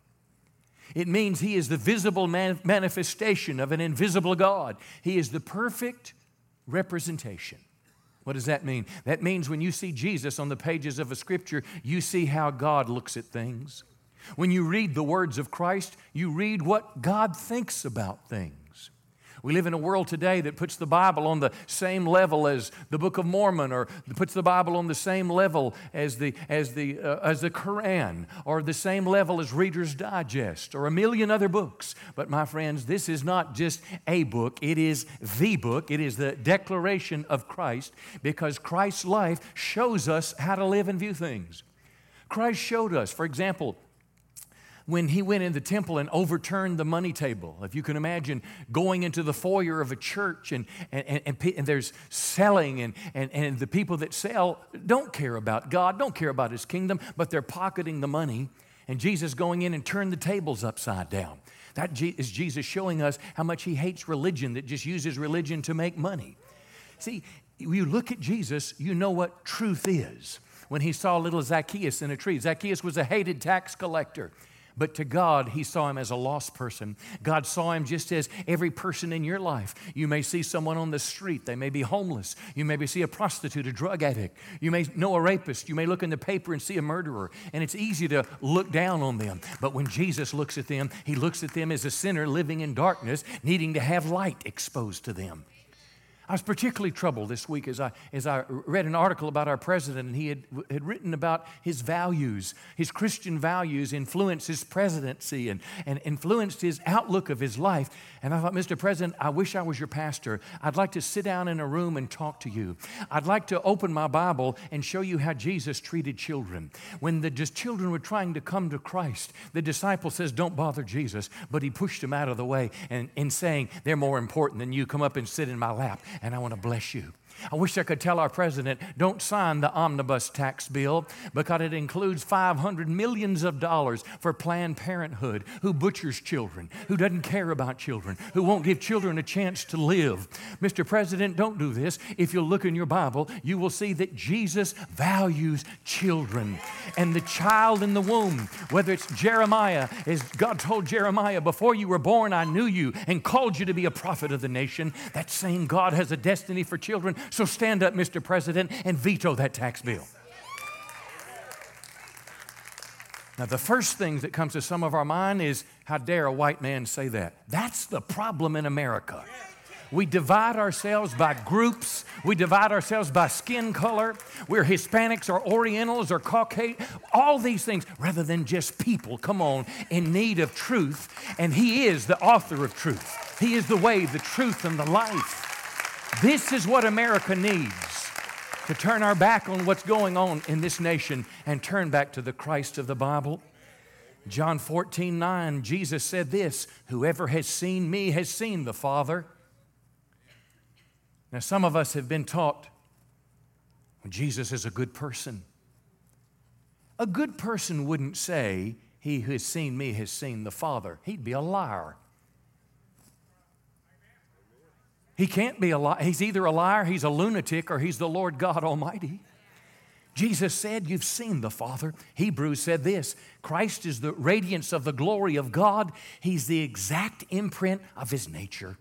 It means He is the visible man- manifestation of an invisible God. He is the perfect representation. What does that mean? That means when you see Jesus on the pages of a scripture, you see how God looks at things. When you read the words of Christ, you read what God thinks about things. We live in a world today that puts the Bible on the same level as the Book of Mormon, or puts the Bible on the same level as the, as the, uh, as the Quran, or the same level as Reader's Digest, or a million other books. But my friends, this is not just a book, it is the book. It is the declaration of Christ, because Christ's life shows us how to live and view things. Christ showed us, for example, when he went in the temple and overturned the money table. If you can imagine going into the foyer of a church and, and, and, and, there's selling, and, and, and the people that sell don't care about God, don't care about his kingdom, but they're pocketing the money. And Jesus going in and turned the tables upside down. That is Jesus showing us how much he hates religion that just uses religion to make money. See, you look at Jesus, you know what truth is. When he saw little Zacchaeus in a tree, Zacchaeus was a hated tax collector. But to God, He saw him as a lost person. God saw him just as every person in your life. You may see someone on the street, they may be homeless. You may see a prostitute, a drug addict. You may know a rapist. You may look in the paper and see a murderer. And it's easy to look down on them. But when Jesus looks at them, He looks at them as a sinner living in darkness, needing to have light exposed to them. I was particularly troubled this week as I, as I read an article about our president, and he had, had written about his values. His Christian values influenced his presidency and, and influenced his outlook of his life. And I thought, Mr. President, I wish I was your pastor. I'd like to sit down in a room and talk to you. I'd like to open my Bible and show you how Jesus treated children. When the just children were trying to come to Christ, the disciple says, Don't bother Jesus, but he pushed them out of the way and, and saying, They're more important than you. Come up and sit in my lap and I want to bless you. I wish I could tell our president, don't sign the omnibus tax bill because it includes 500 millions of dollars for Planned Parenthood, who butchers children, who doesn't care about children, who won't give children a chance to live. Mr. President, don't do this. If you look in your Bible, you will see that Jesus values children. And the child in the womb, whether it's Jeremiah, as God told Jeremiah, before you were born, I knew you and called you to be a prophet of the nation. That same God has a destiny for children so stand up, Mr. President, and veto that tax bill. Now, the first thing that comes to some of our mind is how dare a white man say that? That's the problem in America. We divide ourselves by groups. We divide ourselves by skin color. We're Hispanics or Orientals or Caucasian, all these things, rather than just people, come on, in need of truth. And He is the author of truth. He is the way, the truth, and the life. This is what America needs to turn our back on what's going on in this nation and turn back to the Christ of the Bible. John 14, 9, Jesus said this Whoever has seen me has seen the Father. Now, some of us have been taught Jesus is a good person. A good person wouldn't say, He who has seen me has seen the Father. He'd be a liar. He can't be a liar. He's either a liar, he's a lunatic, or he's the Lord God Almighty. Jesus said, You've seen the Father. Hebrews said this Christ is the radiance of the glory of God, He's the exact imprint of His nature.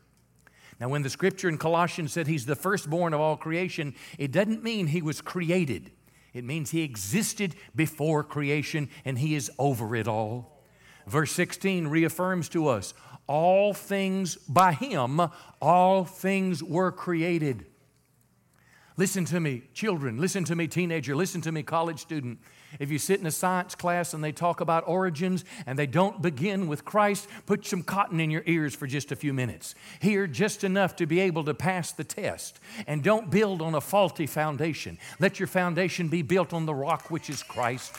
Now, when the scripture in Colossians said He's the firstborn of all creation, it doesn't mean He was created, it means He existed before creation and He is over it all. Verse 16 reaffirms to us all things by him, all things were created. Listen to me, children. Listen to me, teenager. Listen to me, college student. If you sit in a science class and they talk about origins and they don't begin with Christ, put some cotton in your ears for just a few minutes. Hear just enough to be able to pass the test. And don't build on a faulty foundation. Let your foundation be built on the rock, which is Christ.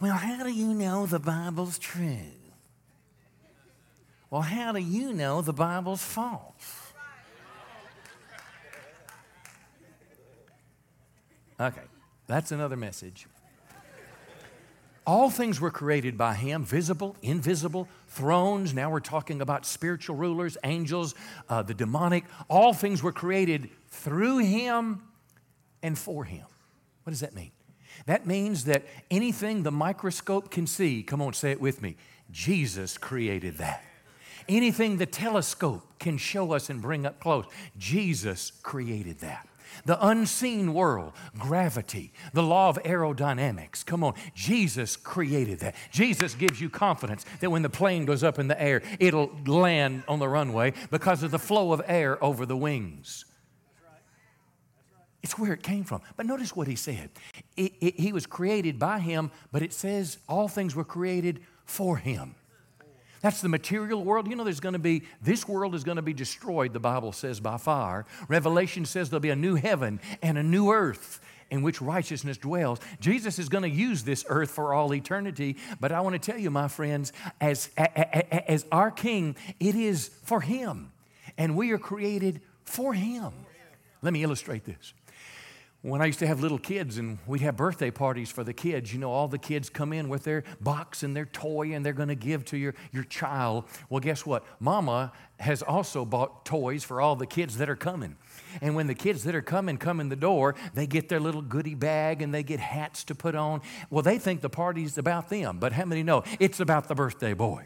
Well, how do you know the Bible's true? Well, how do you know the Bible's false? Okay, that's another message. All things were created by him, visible, invisible, thrones. Now we're talking about spiritual rulers, angels, uh, the demonic. All things were created through him and for him. What does that mean? That means that anything the microscope can see, come on, say it with me, Jesus created that. Anything the telescope can show us and bring up close, Jesus created that the unseen world, gravity, the law of aerodynamics. Come on, Jesus created that. Jesus gives you confidence that when the plane goes up in the air, it'll land on the runway because of the flow of air over the wings. It's where it came from. But notice what he said. It, it, he was created by him, but it says all things were created for him. That's the material world. You know, there's going to be, this world is going to be destroyed, the Bible says, by fire. Revelation says there'll be a new heaven and a new earth in which righteousness dwells. Jesus is going to use this earth for all eternity. But I want to tell you, my friends, as, as our King, it is for Him. And we are created for Him. Let me illustrate this. When I used to have little kids and we'd have birthday parties for the kids, you know, all the kids come in with their box and their toy and they're going to give to your, your child. Well, guess what? Mama has also bought toys for all the kids that are coming. And when the kids that are coming come in the door, they get their little goodie bag and they get hats to put on. Well, they think the party's about them, but how many know it's about the birthday boy?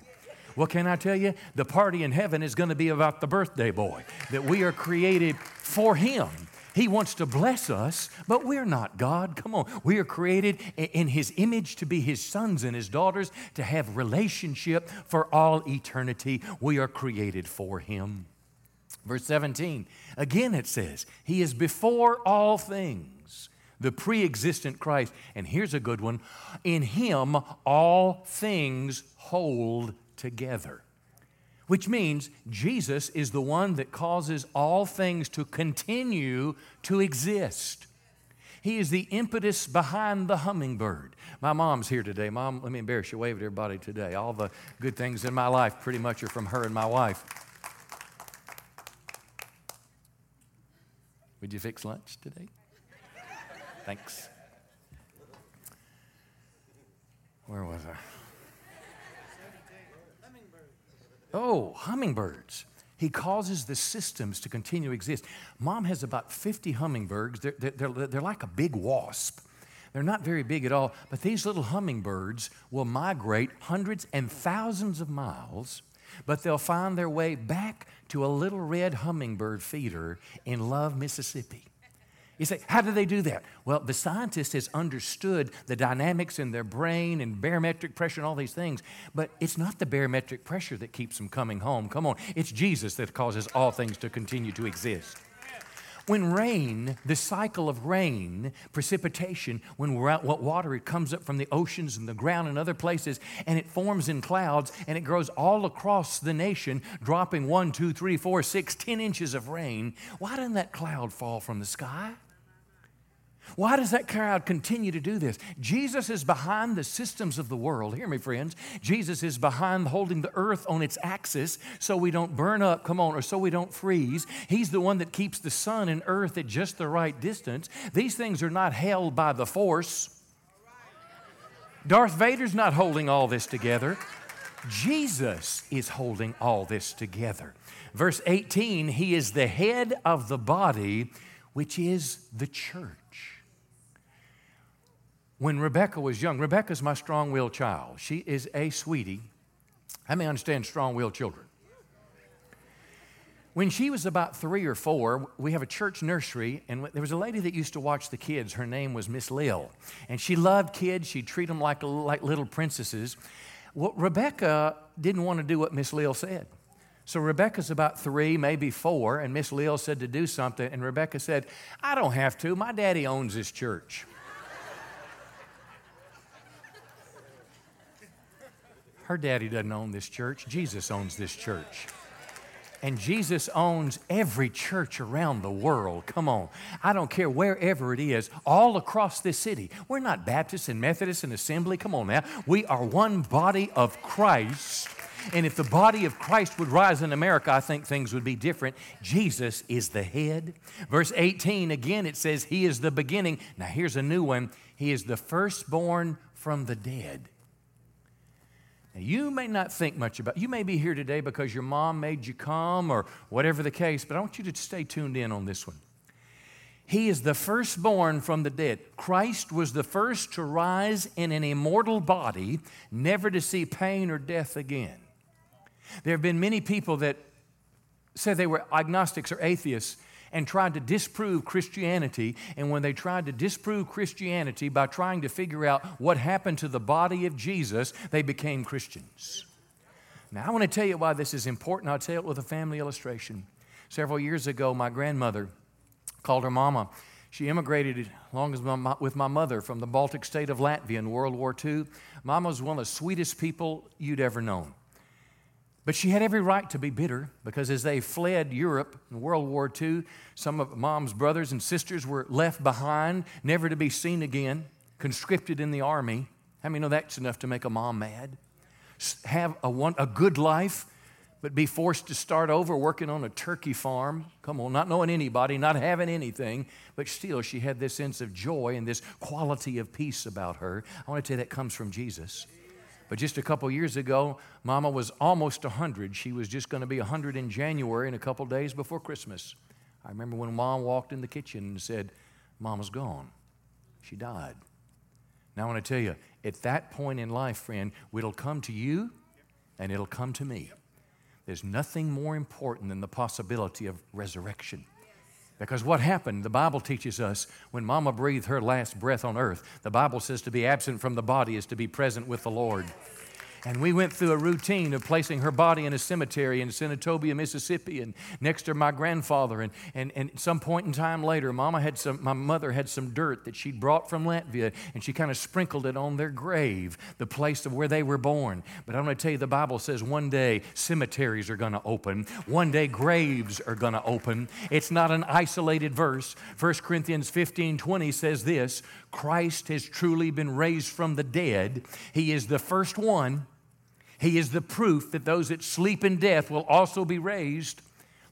Well, can I tell you? The party in heaven is going to be about the birthday boy, that we are created for him. He wants to bless us, but we're not God. Come on. We are created in His image to be His sons and His daughters, to have relationship for all eternity. We are created for Him. Verse 17, again it says, He is before all things, the pre existent Christ. And here's a good one in Him all things hold together which means Jesus is the one that causes all things to continue to exist. He is the impetus behind the hummingbird. My mom's here today. Mom, let me embarrass you. Wave at everybody today. All the good things in my life pretty much are from her and my wife. Would you fix lunch today? Thanks. Where was I? Oh, hummingbirds. He causes the systems to continue to exist. Mom has about 50 hummingbirds. They're, they're, they're, like a big wasp. They're not very big at all, but these little hummingbirds will migrate hundreds and thousands of miles, but they'll find their way back to a little red hummingbird feeder in Love, Mississippi. You say, how do they do that? Well, the scientist has understood the dynamics in their brain and barometric pressure and all these things, but it's not the barometric pressure that keeps them coming home. Come on, it's Jesus that causes all things to continue to exist. When rain, the cycle of rain, precipitation, when we're out, what water, it comes up from the oceans and the ground and other places, and it forms in clouds and it grows all across the nation, dropping one, two, three, four, six, ten inches of rain. Why doesn't that cloud fall from the sky? Why does that crowd continue to do this? Jesus is behind the systems of the world. Hear me, friends. Jesus is behind holding the earth on its axis so we don't burn up, come on, or so we don't freeze. He's the one that keeps the sun and earth at just the right distance. These things are not held by the force. Darth Vader's not holding all this together. Jesus is holding all this together. Verse 18, He is the head of the body, which is the church when Rebecca was young, Rebecca's my strong willed child. She is a sweetie. I may understand strong willed children. When she was about three or four, we have a church nursery, and there was a lady that used to watch the kids. Her name was Miss Lil. And she loved kids, she'd treat them like, like little princesses. Well, Rebecca didn't want to do what Miss Lil said. So Rebecca's about three, maybe four, and Miss Lil said to do something, and Rebecca said, I don't have to. My daddy owns this church. Her daddy doesn't own this church, Jesus owns this church. And Jesus owns every church around the world. Come on. I don't care wherever it is, all across this city. We're not Baptists and Methodists and Assembly. Come on now. We are one body of Christ. And if the body of Christ would rise in America, I think things would be different. Jesus is the head. Verse 18, again, it says, He is the beginning. Now, here's a new one He is the firstborn from the dead. You may not think much about you may be here today because your mom made you come or whatever the case, but I want you to stay tuned in on this one. He is the firstborn from the dead. Christ was the first to rise in an immortal body, never to see pain or death again. There have been many people that said they were agnostics or atheists and tried to disprove Christianity. And when they tried to disprove Christianity by trying to figure out what happened to the body of Jesus, they became Christians. Now, I want to tell you why this is important. I'll tell it with a family illustration. Several years ago, my grandmother called her mama. She immigrated along with my mother from the Baltic state of Latvia in World War II. Mama was one of the sweetest people you'd ever known. But she had every right to be bitter because as they fled Europe in World War II, some of mom's brothers and sisters were left behind, never to be seen again, conscripted in the army. How many know that's enough to make a mom mad? Have a, one, a good life, but be forced to start over working on a turkey farm. Come on, not knowing anybody, not having anything, but still she had this sense of joy and this quality of peace about her. I want to tell you that comes from Jesus. But just a couple years ago, Mama was almost 100. She was just going to be 100 in January in a couple days before Christmas. I remember when Mom walked in the kitchen and said, Mama's gone. She died. Now, I want to tell you, at that point in life, friend, it'll come to you and it'll come to me. There's nothing more important than the possibility of resurrection. Because what happened, the Bible teaches us when Mama breathed her last breath on earth, the Bible says to be absent from the body is to be present with the Lord. And we went through a routine of placing her body in a cemetery in Senatobia, Mississippi, and next to my grandfather. And, and, and at some point in time later, Mama had some, my mother had some dirt that she'd brought from Latvia, and she kind of sprinkled it on their grave, the place of where they were born. But I'm going to tell you, the Bible says one day cemeteries are going to open, one day graves are going to open. It's not an isolated verse. 1 Corinthians 15 20 says this Christ has truly been raised from the dead. He is the first one he is the proof that those that sleep in death will also be raised.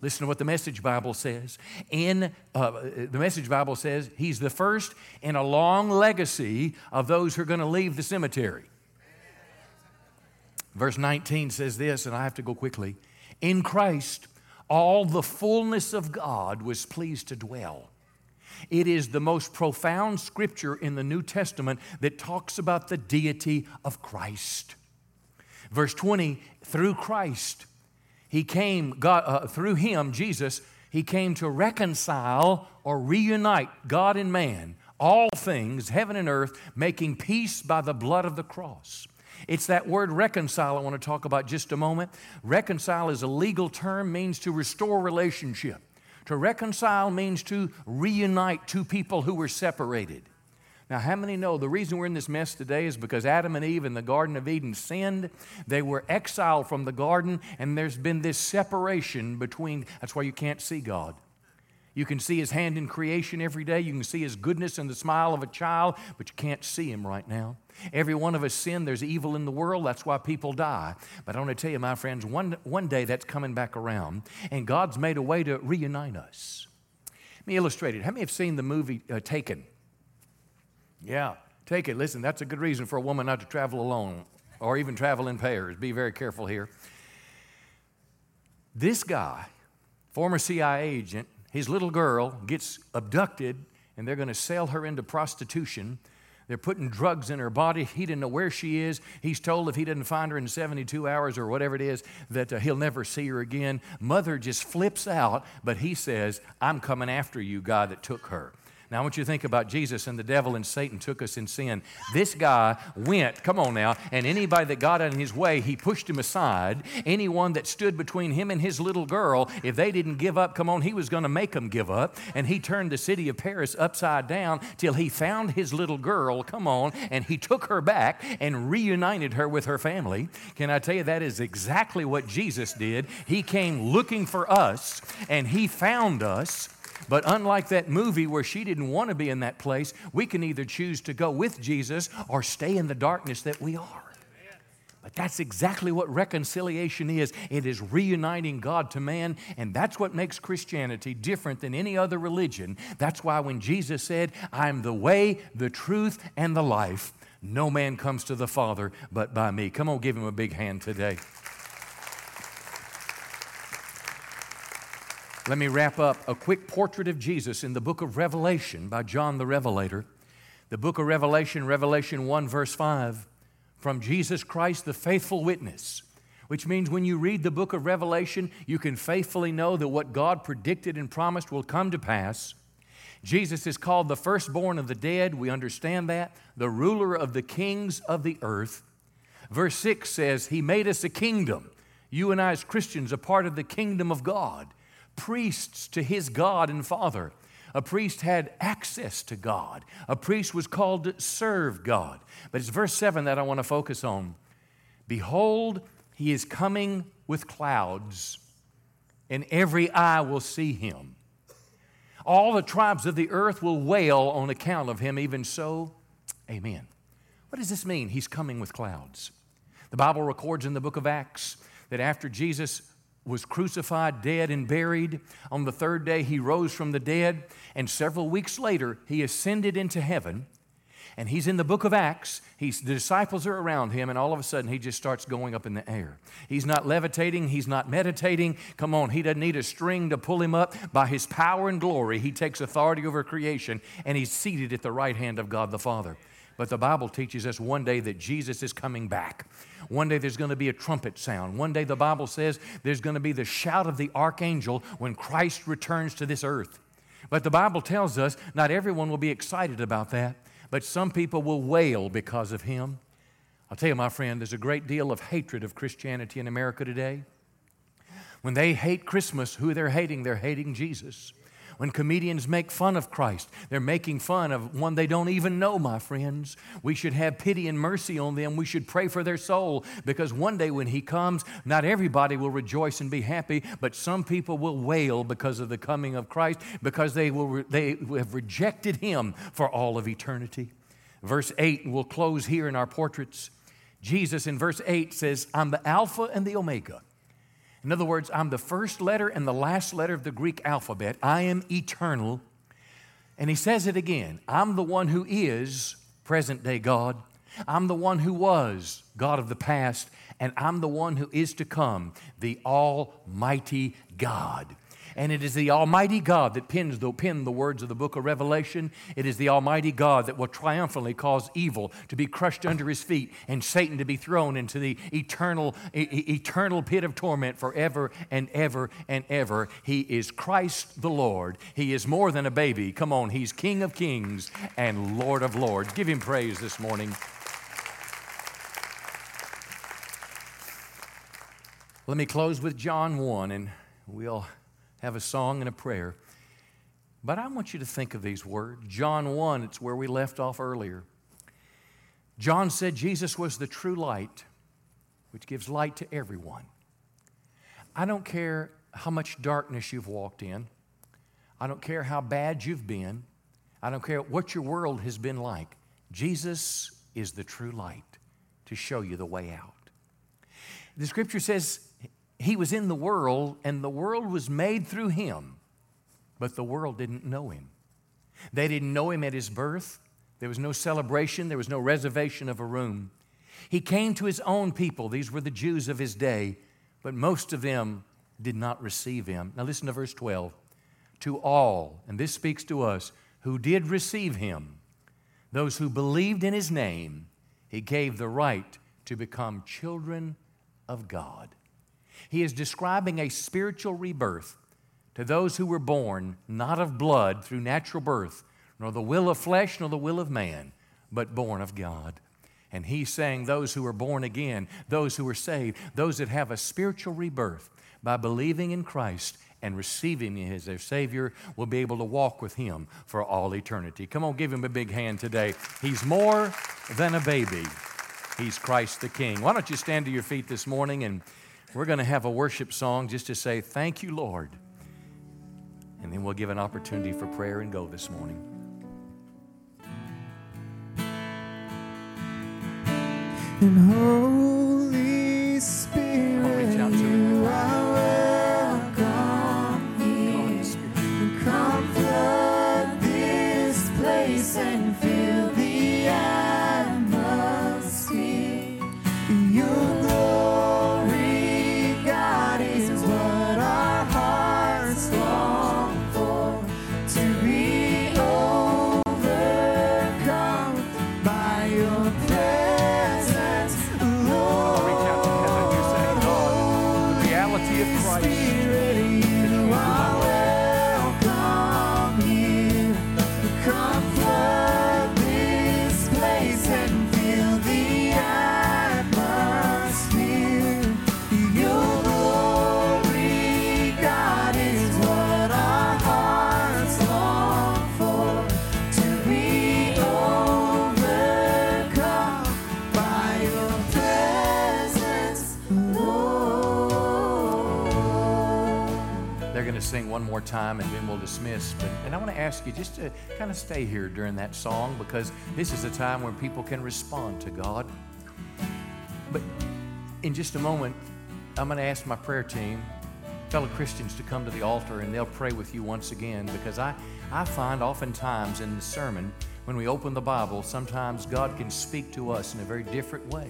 Listen to what the Message Bible says. In uh, the Message Bible says he's the first in a long legacy of those who are going to leave the cemetery. Verse 19 says this, and I have to go quickly. In Christ, all the fullness of God was pleased to dwell. It is the most profound scripture in the New Testament that talks about the deity of Christ. Verse 20, through Christ, he came, God, uh, through him, Jesus, he came to reconcile or reunite God and man, all things, heaven and earth, making peace by the blood of the cross. It's that word reconcile I want to talk about just a moment. Reconcile is a legal term, means to restore relationship. To reconcile means to reunite two people who were separated. Now, how many know the reason we're in this mess today is because Adam and Eve in the Garden of Eden sinned? They were exiled from the garden, and there's been this separation between. That's why you can't see God. You can see His hand in creation every day. You can see His goodness in the smile of a child, but you can't see Him right now. Every one of us sin. There's evil in the world. That's why people die. But I want to tell you, my friends, one, one day that's coming back around, and God's made a way to reunite us. Let me illustrate it. How many have seen the movie uh, Taken? Yeah, take it. Listen, that's a good reason for a woman not to travel alone or even travel in pairs. Be very careful here. This guy, former CIA agent, his little girl gets abducted and they're going to sell her into prostitution. They're putting drugs in her body. He didn't know where she is. He's told if he doesn't find her in 72 hours or whatever it is, that uh, he'll never see her again. Mother just flips out, but he says, I'm coming after you, guy that took her. Now, I want you to think about Jesus and the devil and Satan took us in sin. This guy went, come on now, and anybody that got in his way, he pushed him aside. Anyone that stood between him and his little girl, if they didn't give up, come on, he was going to make them give up. And he turned the city of Paris upside down till he found his little girl, come on, and he took her back and reunited her with her family. Can I tell you, that is exactly what Jesus did. He came looking for us, and he found us but unlike that movie where she didn't want to be in that place, we can either choose to go with Jesus or stay in the darkness that we are. But that's exactly what reconciliation is it is reuniting God to man, and that's what makes Christianity different than any other religion. That's why when Jesus said, I am the way, the truth, and the life, No man comes to the Father but by me. Come on, give him a big hand today. Let me wrap up a quick portrait of Jesus in the book of Revelation by John the Revelator. The book of Revelation, Revelation 1, verse 5, from Jesus Christ, the faithful witness, which means when you read the book of Revelation, you can faithfully know that what God predicted and promised will come to pass. Jesus is called the firstborn of the dead. We understand that. The ruler of the kings of the earth. Verse 6 says, He made us a kingdom. You and I, as Christians, are part of the kingdom of God, priests to His God and Father. A priest had access to God. A priest was called to serve God. But it's verse 7 that I want to focus on. Behold, He is coming with clouds, and every eye will see Him all the tribes of the earth will wail on account of him, even so. Amen. What does this mean? He's coming with clouds. The Bible records in the book of Acts that after Jesus was crucified, dead, and buried, on the third day he rose from the dead, and several weeks later he ascended into heaven and he's in the book of Acts. He's, the disciples are around him, and all of a sudden he just starts going up in the air. He's not levitating, he's not meditating. Come on, he doesn't need a string to pull him up. By his power and glory, he takes authority over creation, and he's seated at the right hand of God the Father. But the Bible teaches us one day that Jesus is coming back. One day there's going to be a trumpet sound. One day the Bible says there's going to be the shout of the archangel when Christ returns to this earth. But the Bible tells us not everyone will be excited about that but some people will wail because of him. I'll tell you, my friend, there's a great deal of hatred of Christianity in America today. When they hate Christmas, who they're hating? They're hating Jesus. When comedians make fun of Christ, they're making fun of one they don't even know, my friends. We should have pity and mercy on them. We should pray for their soul because one day when He comes, not everybody will rejoice and be happy, but some people will wail because of the coming of Christ because they, will, they have rejected Him for all of eternity. Verse 8, we'll close here in our portraits. Jesus in verse 8 says, I'm the Alpha and the Omega in other words, I'm the first letter and the last letter of the Greek alphabet. I am eternal. And he says it again I'm the one who is present day God. I'm the one who was God of the past, and I'm the one who is to come, the Almighty God. And it is the Almighty God that pins the, penned the words of the book of Revelation. It is the Almighty God that will triumphantly cause evil to be crushed under his feet and Satan to be thrown into the eternal, e- eternal pit of torment forever and ever and ever. He is Christ the Lord. He is more than a baby. Come on, he's King of kings and Lord of lords. Give him praise this morning. Let me close with John 1, and we'll have a song and a prayer. But I want you to think of these words. John 1, it's where we left off earlier. John said Jesus was the true light, which gives light to everyone. I don't care how much darkness you've walked in, I don't care how bad you've been, I don't care what your world has been like. Jesus is the true light to show you the way out. The scripture says he was in the world, and the world was made through him, but the world didn't know him. They didn't know him at his birth. There was no celebration, there was no reservation of a room. He came to his own people. These were the Jews of his day, but most of them did not receive him. Now listen to verse 12. To all, and this speaks to us, who did receive him, those who believed in his name, he gave the right to become children of God. He is describing a spiritual rebirth to those who were born not of blood through natural birth, nor the will of flesh, nor the will of man, but born of God. And he's saying those who are born again, those who are saved, those that have a spiritual rebirth by believing in Christ and receiving Him as their Savior will be able to walk with Him for all eternity. Come on, give Him a big hand today. He's more than a baby, He's Christ the King. Why don't you stand to your feet this morning and we're going to have a worship song just to say, Thank you, Lord. And then we'll give an opportunity for prayer and go this morning.
And Holy Spirit,
more time and then we'll dismiss. But, and I want to ask you just to kind of stay here during that song because this is a time when people can respond to God. But in just a moment, I'm going to ask my prayer team, fellow Christians, to come to the altar and they'll pray with you once again because I, I find oftentimes in the sermon, when we open the Bible, sometimes God can speak to us in a very different way.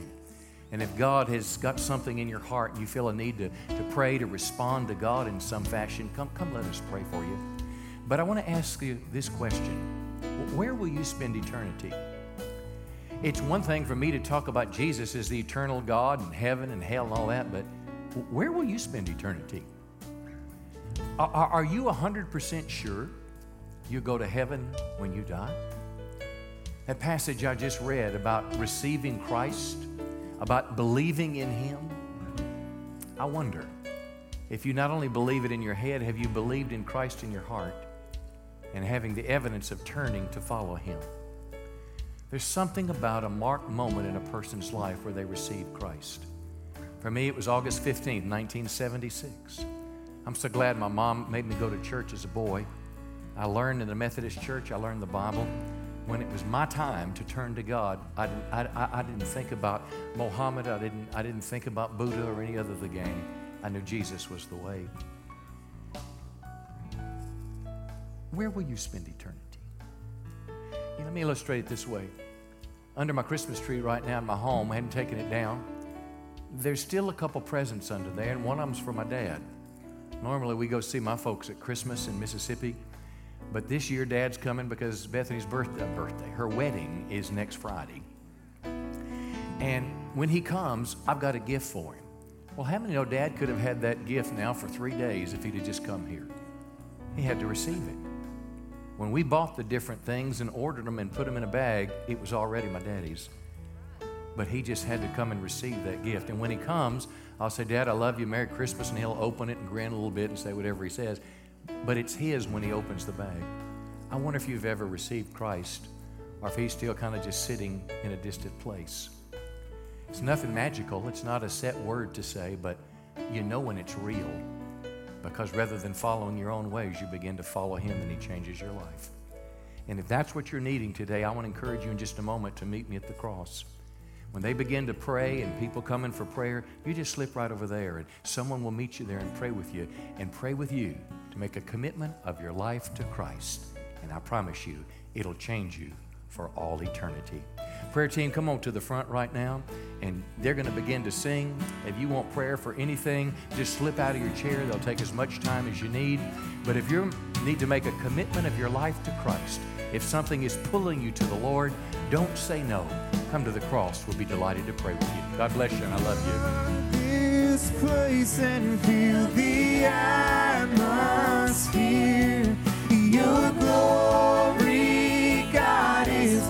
And if God has got something in your heart and you feel a need to, to pray, to respond to God in some fashion, come, come let us pray for you. But I want to ask you this question Where will you spend eternity? It's one thing for me to talk about Jesus as the eternal God and heaven and hell and all that, but where will you spend eternity? Are, are you 100% sure you go to heaven when you die? That passage I just read about receiving Christ, about believing in Him, I wonder if you not only believe it in your head, have you believed in Christ in your heart and having the evidence of turning to follow Him? There's something about a marked moment in a person's life where they receive Christ. For me, it was August 15, 1976. I'm so glad my mom made me go to church as a boy. I learned in the Methodist church, I learned the Bible. When it was my time to turn to God, I I, I didn't think about Mohammed, I didn't, I didn't think about Buddha or any other of the gang. I knew Jesus was the way. Where will you spend eternity? Yeah, let me illustrate it this way. Under my Christmas tree right now in my home, I hadn't taken it down. There's still a couple presents under there, and one of them's for my dad. Normally, we go see my folks at Christmas in Mississippi, but this year, Dad's coming because Bethany's birthday, uh, birthday, her wedding is next Friday. And when he comes, I've got a gift for him. Well, how many know Dad could have had that gift now for three days if he'd have just come here? He had to receive it. When we bought the different things and ordered them and put them in a bag, it was already my daddy's. But he just had to come and receive that gift. And when he comes, I'll say, Dad, I love you. Merry Christmas. And he'll open it and grin a little bit and say whatever he says. But it's his when he opens the bag. I wonder if you've ever received Christ or if he's still kind of just sitting in a distant place. It's nothing magical. It's not a set word to say, but you know when it's real. Because rather than following your own ways, you begin to follow him and he changes your life. And if that's what you're needing today, I want to encourage you in just a moment to meet me at the cross. When they begin to pray and people come in for prayer, you just slip right over there and someone will meet you there and pray with you and pray with you to make a commitment of your life to Christ. And I promise you, it'll change you for all eternity. Prayer team, come on to the front right now, and they're going to begin to sing. If you want prayer for anything, just slip out of your chair. They'll take as much time as you need. But if you need to make a commitment of your life to Christ, if something is pulling you to the Lord, don't say no. Come to the cross. We'll be delighted to pray with you. God bless you, and I love you.
This place and feel the atmosphere. Your glory, God, is